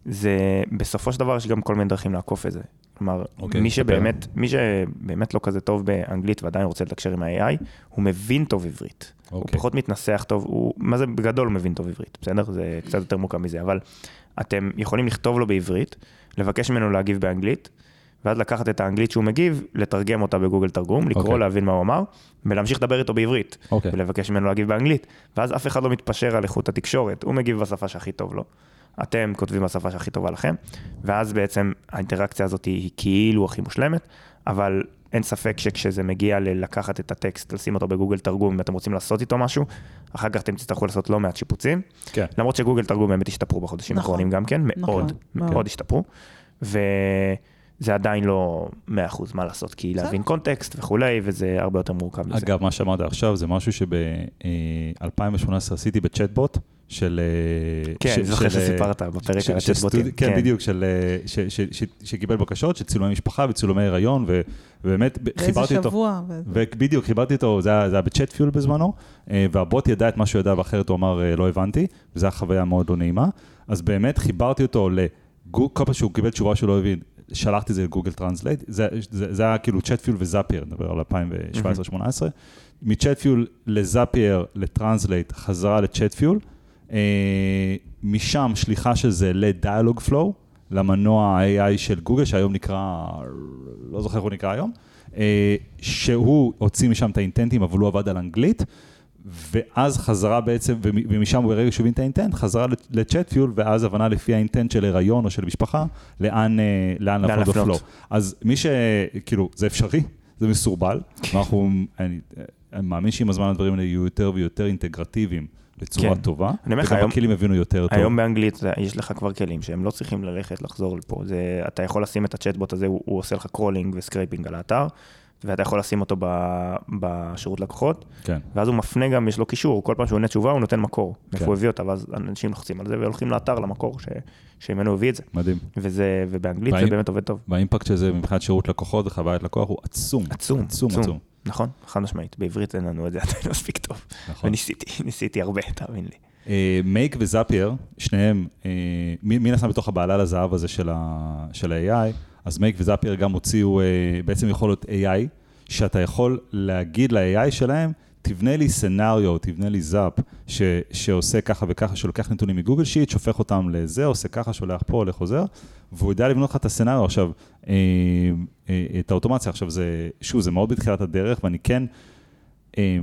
זה, בסופו של דבר יש גם כל מיני דרכים לעקוף את זה. כלומר, אוקיי, מי. שבאמת, מי שבאמת לא כזה טוב באנגלית ועדיין רוצה לתקשר עם ה-AI, הוא מבין טוב עברית. הוא אוקיי. פחות מתנסח טוב, הוא, מה זה בגדול הוא מבין טוב עברית, בסדר? זה קצת יותר מורכב מזה, אבל אתם יכולים לכתוב לו בעברית, לבקש ממנו להגיב באנגלית, ואז לקחת את האנגלית שהוא מגיב, לתרגם אותה בגוגל תרגום, לקרוא, אוקיי. להבין מה הוא אמר, ולהמשיך לדבר איתו בעברית. אוקיי. ולבקש ממנו להגיב באנגלית, ואז אף אחד לא מתפשר על איכות התקשורת, הוא מגיב בשפה שהכי טוב לו. אתם כותבים בשפה שהכי טובה לכם, ואז בעצם האינטראקציה הזאת היא כאילו הכי מושלמת, אבל אין ספק שכשזה מגיע ללקחת את הטקסט, לשים אותו בגוגל תרגום, אם אתם רוצים לעשות איתו משהו, אחר כך אתם תצטרכו לעשות לא מעט שיפוצים. כן. למרות שגוגל תרגום באמת השתפרו בחודשים נכון. האחרונים גם כן, נכון, מאוד, מאוד. מאוד השתפרו. זה עדיין לא 100% מה לעשות, כי. להבין קונטקסט וכולי, וזה הרבה יותר מורכב מזה. אגב, מה שאמרת עכשיו זה משהו שב-2018 עשיתי בצ'טבוט של... אה, כן, אני זוכר של, אה, שסיפרת בפרק של- על הצ'טבוטים. סטודי- כן, בדיוק, של, אה, ש- ש- ש- שקיבל בקשות, של צילומי משפחה וצילומי הריון, ובאמת באיזה חיברתי אותו. שבוע. ו- ובדיוק, חיברתי אותו, זה היה, בצ'אט פיול בזמנו, אה, והבוט ידע את מה שהוא ידע, ואחרת הוא אמר, אה, לא הבנתי, וזו הייתה חוויה מאוד לא נעימה. אז באמת חיברתי אותו לגוג, כל פעם שהוא קיבל תשובה שהוא לא הבין, שלחתי את זה לגוגל טרנסלייט, זה, זה, זה היה כאילו צ'אט פיול וזאפייר, נדבר על 2017-2018. מצ'אט פיול לזאפייר, לטרנסלייט, חזרה לצ'אט פיול, אה, משם שליחה של זה לדיאלוג פלואו, למנוע ה-AI של גוגל, שהיום נקרא, לא זוכר איך הוא נקרא היום, אה, שהוא הוציא משם את האינטנטים, אבל הוא עבד על אנגלית, ואז חזרה בעצם, ומ- ומשם ברגע שהוא הבין את האינטנט, חזרה לצ'אט פיול, ואז הבנה לפי האינטנט של הריון או של משפחה, לאן, אה, לאן לאן להפנות. בפלואו. אז מי ש... כאילו, זה אפשרי, זה מסורבל, ואנחנו, אני, אני מאמין שעם הזמן הדברים האלה יהיו יותר ויותר אינטגרטיביים בצורה כן. טובה, וגם היום- הכלים יבינו יותר טוב. היום באנגלית יש לך כבר כלים שהם לא צריכים ללכת לחזור לפה. זה, אתה יכול לשים את הצ'טבוט הזה, הוא, הוא עושה לך crawling ו scraping על האתר, ואתה יכול לשים אותו בשירות לקוחות, כן. ואז הוא מפנה גם, יש לו קישור, כל פעם שהוא עונה תשובה הוא נותן מקור, כן. מאיפה הוא הביא אותה, ואז אנשים לוחצים על זה והולכים לאתר, למקור ש, שממנו הוא הביא את זה. מדהים. וזה, ובאנגלית והאם- זה באמת עובד טוב. וה impact של זה מבחינת שירות לקוחות וחוויית לקוח הוא עצום. עצום, עצום, עצום. עצום. נכון, חד משמעית, בעברית אין לנו את זה עדיין מספיק טוב. נכון. וניסיתי, ניסיתי הרבה, תאמין לי. אה, מייק וזאפייר, שניהם, אה, מ- מן הסתם בתוך הבעלה לזהב הזה של ה-AI, אז מייק וזאפייר גם הוציאו אה, בעצם יכולות AI, שאתה יכול להגיד ל-AI שלהם, תבנה לי סנאריו, תבנה לי זאפ, ש, שעושה ככה וככה, שלוקח נתונים מגוגל שיט, שופך אותם לזה, עושה ככה, שולח פה, הולך חוזר, והוא יודע לבנות לך את הסצנריו. עכשיו, אה, אה, את האוטומציה, עכשיו זה, שוב, זה מאוד בתחילת הדרך, ואני כן, אה,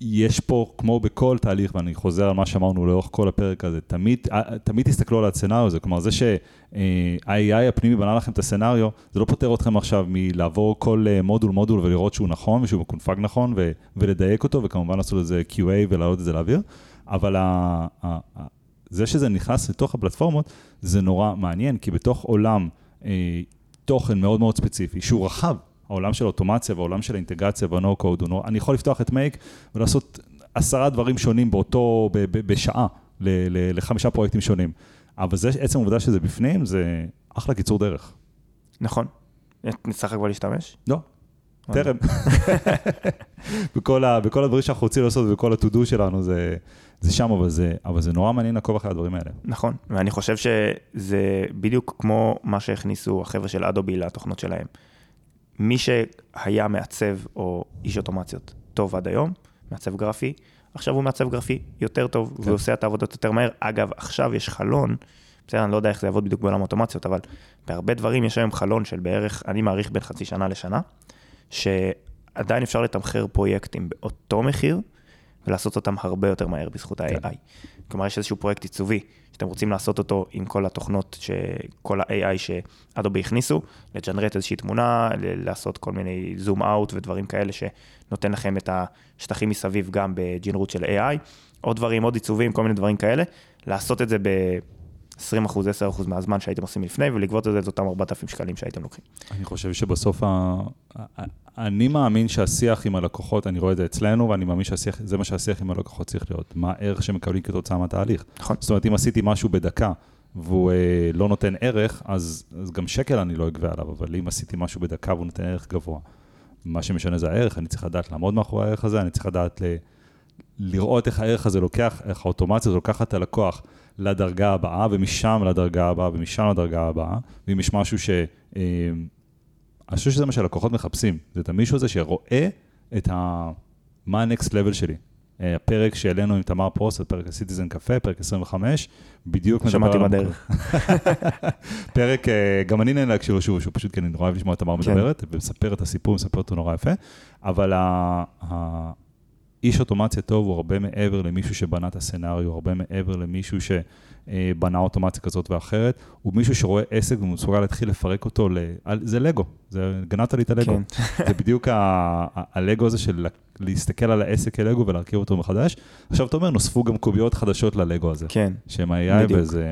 יש פה, כמו בכל תהליך, ואני חוזר על מה שאמרנו לאורך כל הפרק הזה, תמיד, אה, תמיד תסתכלו על הסצנריו הזה, כלומר זה שה-AI הפנימי בנה לכם את הסצנריו, זה לא פוטר אתכם עכשיו מלעבור כל אה, מודול מודול ולראות שהוא נכון ושהוא מקונפג נכון ו- ולדייק אותו, וכמובן לעשות לזה QA ולהעלות את זה לאוויר, אבל ה- ה- ה- זה שזה נכנס לתוך הפלטפורמות, זה נורא מעניין, כי בתוך עולם אה, תוכן מאוד מאוד ספציפי, שהוא רחב, העולם של האוטומציה והעולם של האינטגרציה והנו קוד, אני יכול לפתוח את מייק ולעשות עשרה דברים שונים באותו, בשעה, לחמישה פרויקטים שונים. אבל זה, עצם העובדה שזה בפנים, זה אחלה קיצור דרך. נכון. נצטרך כבר להשתמש? לא, טרם. בכל, ה, בכל הדברים שאנחנו רוצים לעשות ובכל ה-to-do שלנו זה, זה שם, אבל זה, אבל זה נורא מעניין לעקוב אחרי הדברים האלה. נכון, ואני חושב שזה בדיוק כמו מה שהכניסו החבר'ה של אדובי לתוכנות שלהם. מי שהיה מעצב או איש אוטומציות טוב עד היום, מעצב גרפי, עכשיו הוא מעצב גרפי יותר טוב, כן. והוא עושה את העבודות יותר מהר. אגב, עכשיו יש חלון, בסדר, אני לא יודע איך זה יעבוד בדיוק בעולם האוטומציות, אבל בהרבה דברים יש היום חלון של בערך, אני מעריך בין חצי שנה לשנה, שעדיין אפשר לתמחר פרויקטים באותו מחיר, ולעשות אותם הרבה יותר מהר בזכות כן. ה-AI. כלומר, יש איזשהו פרויקט עיצובי, שאתם רוצים לעשות אותו עם כל התוכנות, כל ה-AI שאדובי הכניסו, לג'נרט איזושהי תמונה, ל- לעשות כל מיני זום אאוט ודברים כאלה שנותן לכם את השטחים מסביב גם בג'נרות של AI, עוד דברים, עוד עיצובים, כל מיני דברים כאלה, לעשות את זה ב-20%, 10% מהזמן שהייתם עושים לפני, ולגבות את זה את אותם 4,000 שקלים שהייתם לוקחים. אני חושב שבסוף, ה... אני מאמין שהשיח עם הלקוחות, אני רואה את זה אצלנו, ואני מאמין שזה מה שהשיח עם הלקוחות צריך להיות. מה הערך שמקבלים כתוצאה מהתהליך. נכון. זאת אומרת, אם עשיתי משהו בדקה, והוא אה, לא נותן ערך, אז, אז גם שקל אני לא אגבה עליו, אבל אם עשיתי משהו בדקה והוא נותן ערך גבוה, מה שמשנה זה הערך, אני צריך לדעת לעמוד מאחורי הערך הזה, אני צריך לדעת ל... לראות איך הערך הזה לוקח, איך האוטומציה הזאת לוקחת את הלקוח לדרגה הבאה, ומשם לדרגה הבאה, ומשם לדרגה הבאה, ואם יש משהו ש... אה, אני חושב שזה מה שהלקוחות מחפשים, זה את המישהו הזה שרואה את ה... מה ה-next level שלי. אה, הפרק שהעלינו עם תמר פרוסט, פרק הסיטיזן קפה, פרק 25, בדיוק מדבר שמעתי. בדרך. פרק, אה, גם אני נהנה להקשיב שוב, שהוא פשוט, כי אני נורא אוהב לשמוע את תמר כן. מדברת, ומספר את הסיפור, מספר אותו נורא יפה, אבל האיש אוטומציה טוב הוא הרבה מעבר למישהו שבנה את הסצנריו, הרבה מעבר למישהו שבנה אוטומציה כזאת ואחרת, הוא מישהו שרואה עסק ומסוגל להתחיל לפרק אותו, ל... זה לגו, זה, גנבת לי את הלגו. כן. זה בדיוק ה- ה- הלגו הזה של להסתכל על העסק כלגו ולהרכיב אותו מחדש. עכשיו אתה אומר, נוספו גם קוביות חדשות ללגו הזה, כן, שהם ה-AI בדיוק. וזה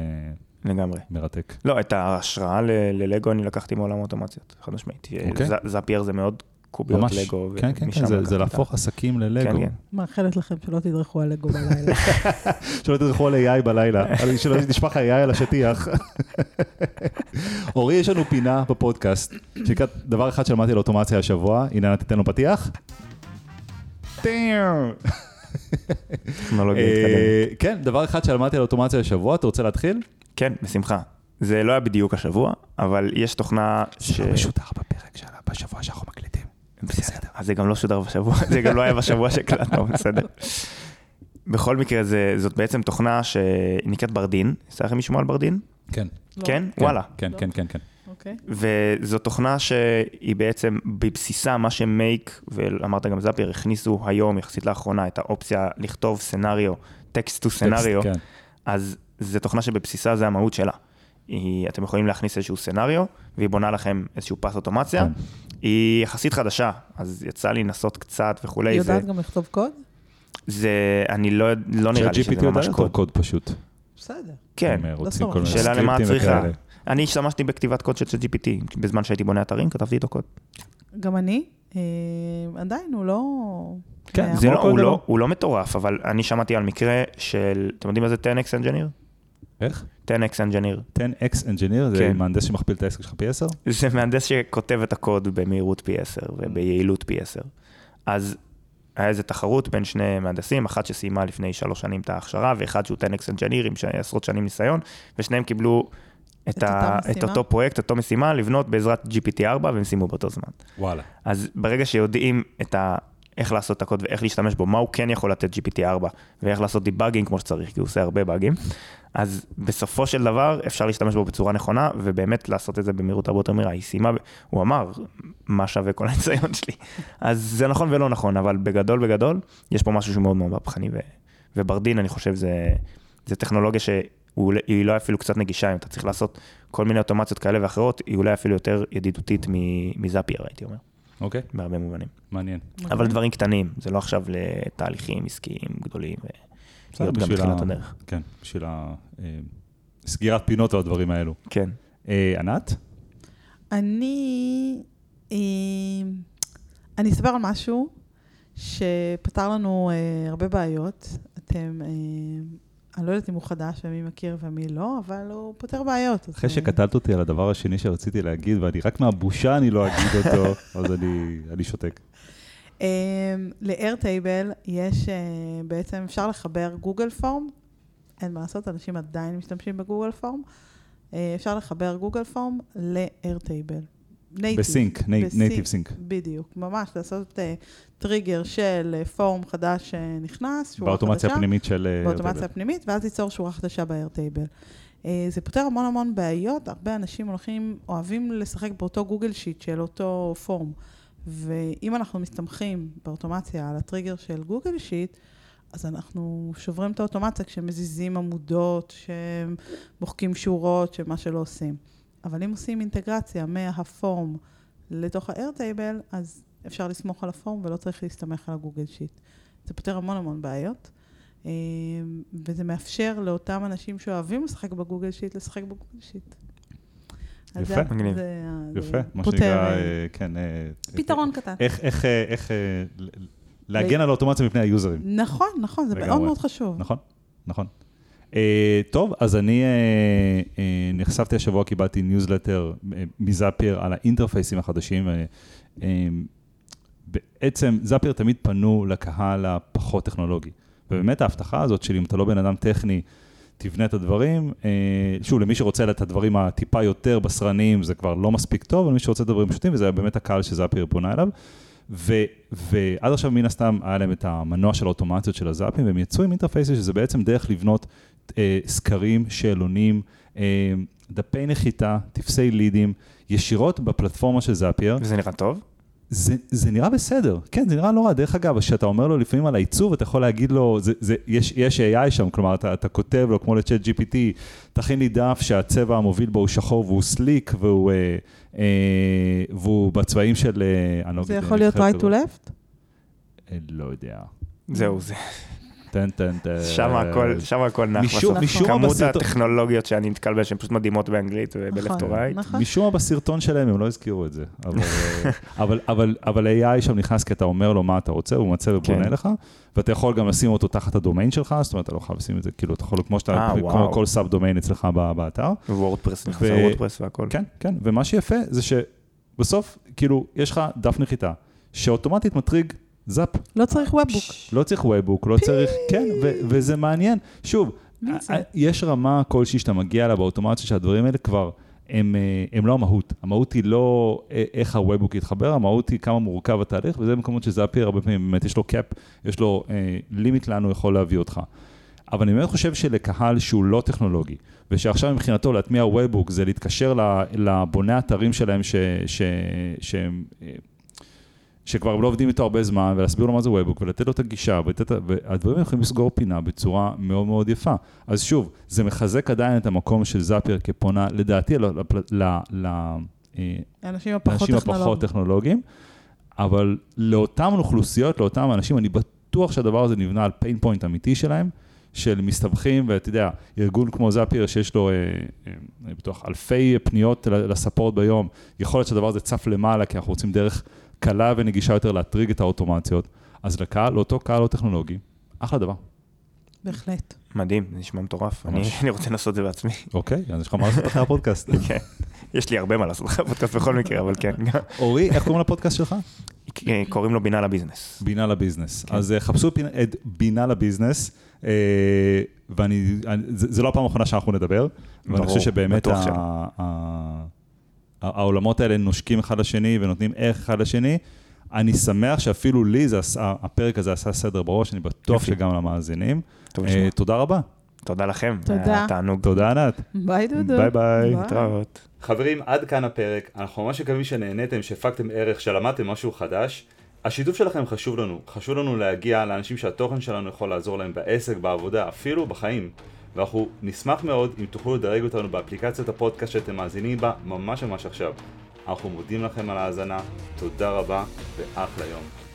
לגמרי. מרתק. לא, את ההשראה ל- ללגו אני לקחתי מעולם האוטומציות, חד משמעית. אוקיי. זאפייר זה מאוד קוביות ממש. לגו, כן, כן, כן, זה- זה להפוך עסקים ללגו. כן, כן. מאחלת לכם שלא תדרכו על לגו בלילה. שלא תדרכו על AI בלילה, שלא נשפך AI על השטיח. אורי, יש לנו פינה בפודקאסט, שנקראת דבר אחד שלמדתי על אוטומציה השבוע, הנה תיתן לו פתיח. טכנולוגיה אה, מתקדמת. כן, דבר אחד שלמדתי על אוטומציה השבוע, אתה רוצה להתחיל? כן, בשמחה. זה לא היה בדיוק השבוע, אבל יש תוכנה ש... משודר בפרק שלה, בשבוע שאנחנו מקליטים. בסדר. אז זה גם לא שודר בשבוע, זה גם לא היה בשבוע שהקלטנו, בסדר. בכל מקרה, זה, זאת בעצם תוכנה שנקראת ברדין. יצא לכם לשמוע על ברדין? כן. לא. כן? כן, וואלה. כן, כן, כן, כן. אוקיי. וזו תוכנה שהיא בעצם בבסיסה מה שמייק, ואמרת גם זאפיר, הכניסו היום, יחסית לאחרונה, את האופציה לכתוב סנאריו, טקסט טו סנאריו, כן. אז זו תוכנה שבבסיסה זה המהות שלה. היא, אתם יכולים להכניס איזשהו סנאריו, והיא בונה לכם איזשהו פס אוטומציה. כן. היא יחסית חדשה, אז יצא לי לנסות קצת וכולי. היא זה, יודעת גם לכתוב קוד? זה, אני לא, לא נראה לי ChatGPT שזה יודע ממש לכתוב קוד. קוד פשוט. בסדר. כן. כל מיני שאלה למה את צריכה. אני השתמשתי בכתיבת קוד של ChatGPT, בזמן שהייתי בונה אתרים, כתבתי איתו קוד. גם אני. אה, עדיין הוא לא... כן, אה, זה לא, כל הוא, דבר. לא, הוא לא מטורף, אבל אני שמעתי על מקרה של, אתם יודעים מה זה 10x Engineer? איך? 10x Engineer. 10x Engineer, זה כן. מהנדס שמכפיל את העסק שלך פי 10? זה מהנדס שכותב את הקוד במהירות פי 10 וביעילות פי 10. אז היה איזו תחרות בין שני מהנדסים, אחת שסיימה לפני שלוש שנים את ההכשרה, ואחד שהוא 10x Engineer עם עשרות שנים ניסיון, ושניהם קיבלו את, את ה, את? אותו פרויקט, אותו משימה, לבנות בעזרת GPT-4, והם סיימו באותו זמן. וואלה. אז ברגע שיודעים את ה... איך לעשות את הקוד ואיך להשתמש בו, מה הוא כן יכול לתת GPT-4 ואיך לעשות דיבאגינג כמו שצריך, כי הוא עושה הרבה באגים, אז בסופו של דבר אפשר להשתמש בו בצורה נכונה ובאמת לעשות את זה במהירות הרבה יותר מהירה. היא סיימה, הוא אמר, מה שווה כל הניסיון שלי. אז זה נכון ולא נכון, אבל בגדול בגדול, יש פה משהו שהוא מאוד מאוד מהפכני, ו... וברדין, אני חושב, זה, זה טכנולוגיה שהיא לא אפילו קצת נגישה, אם אתה צריך לעשות כל מיני אוטומציות כאלה ואחרות, היא אולי אפילו יותר ידידותית מזאפייר, הייתי אומר, אוקיי, בהרבה מובנים. מעניין. אבל דברים קטנים, זה לא עכשיו לתהליכים עסקיים גדולים, בסדר, להיות גם בשביל בתחילת ה- הדרך. כן, בשביל ה- אה, סגירת פינות או הדברים האלו. כן. אה, ענת? אני... אה, אני אספר על משהו שפתר לנו אה, הרבה בעיות. אתם... אה, אני לא יודעת אם הוא חדש ומי מכיר ומי לא, אבל הוא פותר בעיות. אחרי אה, שקטלת אותי על הדבר השני שרציתי להגיד, ואני רק מהבושה אני לא אגיד אותו, אז אני אני שותק. ל-Airtable יש, אה, בעצם אפשר לחבר Google Form, אין מה לעשות, אנשים עדיין משתמשים ב Google Form, אה, אפשר לחבר Google Form ל-Airtable. Native. ב sync, native sync. בדיוק, ממש לעשות אה, טריגר של אה, form חדש שנכנס, שורה באוטומציה חדשה, הפנימית של... אה, באוטומציה. הפנימית, ואז ליצור שורה חדשה. אה, זה פותר המון המון בעיות, הרבה אנשים הולכים, אוהבים לשחק באותו Google Sheet של אותו form. ואם אנחנו מסתמכים באוטומציה על הטריגר של גוגל שיט, אז אנחנו שוברים את האוטומציה כשמזיזים עמודות, שמוחקים שורות, שמה שלא עושים. אבל אם עושים אינטגרציה מהפורם לתוך ה-Airtable, אז אפשר לסמוך על הפורם ולא צריך להסתמך על הגוגל שיט. זה פותר המון המון בעיות, אה, וזה מאפשר לאותם אנשים שאוהבים לשחק בגוגל שיט, לשחק בגוגל שיט. יפה. מגניב. יפה, מה שנקרא, אה, אה, כן. פתרון קטן. איך, איך, איך ל- להגן על האוטומציה מפני היוזרים. נכון, נכון, זה מאוד. מאוד חשוב. נכון, נכון. Uh, טוב, אז אני uh, uh, נחשפתי השבוע, קיבלתי ניוזלטר uh, מ Zapier על האינטרפייסים החדשים. Uh, uh, בעצם Zapier תמיד פנו לקהל הפחות טכנולוגי. ובאמת ההבטחה הזאת של אם אתה לא בן אדם טכני, תבנה את הדברים. Uh, שוב, למי שרוצה את הדברים הטיפה יותר בשרניים, זה כבר לא מספיק טוב, אבל מי שרוצה את הדברים פשוטים, וזה באמת הקהל שזאפייר פונה אליו. ו, ועד עכשיו מן הסתם היה להם את המנוע של האוטומציות של הזאפים, והם יצאו עם אינטרפייסים שזה בעצם דרך לבנות סקרים, שאלונים, אה, דפי נחיתה, טפסי לידים, ישירות בפלטפורמה של זאפייר. וזה נראה טוב? זה, זה נראה בסדר, כן, זה נראה לא רע. דרך אגב, כשאתה אומר לו לפעמים על העיצוב, אתה יכול להגיד לו, זה, זה, יש, יש AI שם, כלומר, אתה, אתה כותב לו, כמו לצ'אט GPT, תכין לי דף שהצבע המוביל בו הוא שחור והוא sleek, והוא, אה, אה, והוא בצבעים של... אה, לא זה יכול להיות right to left? אה, לא יודע. זהו, זה... טן טן טן. שם הכל, שם הכל נח משום- בסוף. משום מה כמות הטכנולוגיות שאני נתקל בהן שהן פשוט מדהימות באנגלית וב left to right. נכון. משום מה בסרטון שלהם הם לא הזכירו את זה. אבל, אה, אבל, אבל, אבל AI שם נכנס כי אתה אומר לו מה אתה רוצה, הוא מצא ובונה כן. לך, ואתה יכול גם לשים אותו תחת הדומיין שלך, זאת אומרת, אתה לא חייב לשים את זה, כאילו, אתה יכול, כמו שאתה, אה, כמו וואו. כל subdomain אצלך באתר. WordPress, נכנס ל WordPress והכל. כן, כן, ומה שיפה זה שבסוף, כאילו, יש לך דף נחיתה, שאוטומטית מטריג Zap. לא צריך webhook. לא צריך webhook, לא צריך, כן, וזה מעניין. שוב, יש רמה כלשהי שאתה מגיע אליה באוטומציה שהדברים האלה כבר, הם, אה, הם לא המהות. המהות היא לא אה, איך ה webhook יתחבר, המהות היא כמה מורכב התהליך, וזה במקומות ש Zapier הרבה פעמים באמת יש לו cap, יש לו אה, לימיט לאן הוא יכול להביא אותך. אבל אני באמת חושב שלקהל שהוא לא טכנולוגי, ושעכשיו מבחינתו להטמיע וובוק זה להתקשר לבוני אתרים שלהם ש, ש, שהם... שכבר לא עובדים איתו הרבה זמן, ולהסביר לו מה זה וובוק, ולתת לו את הגישה, ולתת, והדברים יכולים לסגור פינה בצורה מאוד מאוד יפה. אז שוב, זה מחזק עדיין את המקום של זאפייר כפונה, לדעתי, אה, לאנשים הפחות טכנולוגיים. אבל לאותן אוכלוסיות, לאותם אנשים, אני בטוח שהדבר הזה נבנה על pain point אמיתי שלהם, של מסתבכים, ואתה יודע, ארגון כמו זאפייר שיש לו, אה, אה, אני בטוח, אלפי פניות לספורט ביום, יכול להיות שהדבר הזה צף למעלה, כי אנחנו רוצים דרך קלה ונגישה יותר להטריג את האוטומציות. אז לקהל, לאותו קהל לא טכנולוגי, אחלה דבר. בהחלט. מדהים, זה נשמע מטורף. אני. אני רוצה לעשות את זה בעצמי. אוקיי, אז יש לך מה לעשות אחרי הפודקאסט. כן. יש לי הרבה מה לעשות לך בפודקאסט בכל מקרה, אבל כן. אורי, איך קוראים לפודקאסט שלך? אה, קוראים לו בינה לביזנס. בינה לביזנס. כן. אז אה, חפשו את בינה לביזנס, אה, ואני, אני- זה לא הפעם האחרונה שאנחנו נדבר, ואני חושב שבאמת העולמות האלה נושקים אחד לשני ונותנים ערך אחד לשני. אני שמח שאפילו לי זה עשה, הפרק הזה עשה סדר בראש, אני בטוח יופי. שגם למאזינים. טוב אה, לשמוע. תודה רבה. תודה לכם. תודה. תענוג. תודה ענת. ביי דודו. ביי ביי. להתראות. חברים, עד כאן הפרק. אנחנו ממש מקווים שנהניתם, שהפקתם ערך, שלמדתם משהו חדש. השיתוף שלכם חשוב לנו. חשוב לנו להגיע לאנשים שהתוכן שלנו יכול לעזור להם בעסק, בעבודה, אפילו בחיים. ואנחנו נשמח מאוד אם תוכלו לדרג אותנו באפליקציית הפודקאסט שאתם מאזינים בה ממש ממש עכשיו. אנחנו מודים לכם על ההאזנה, תודה רבה ואחלה יום.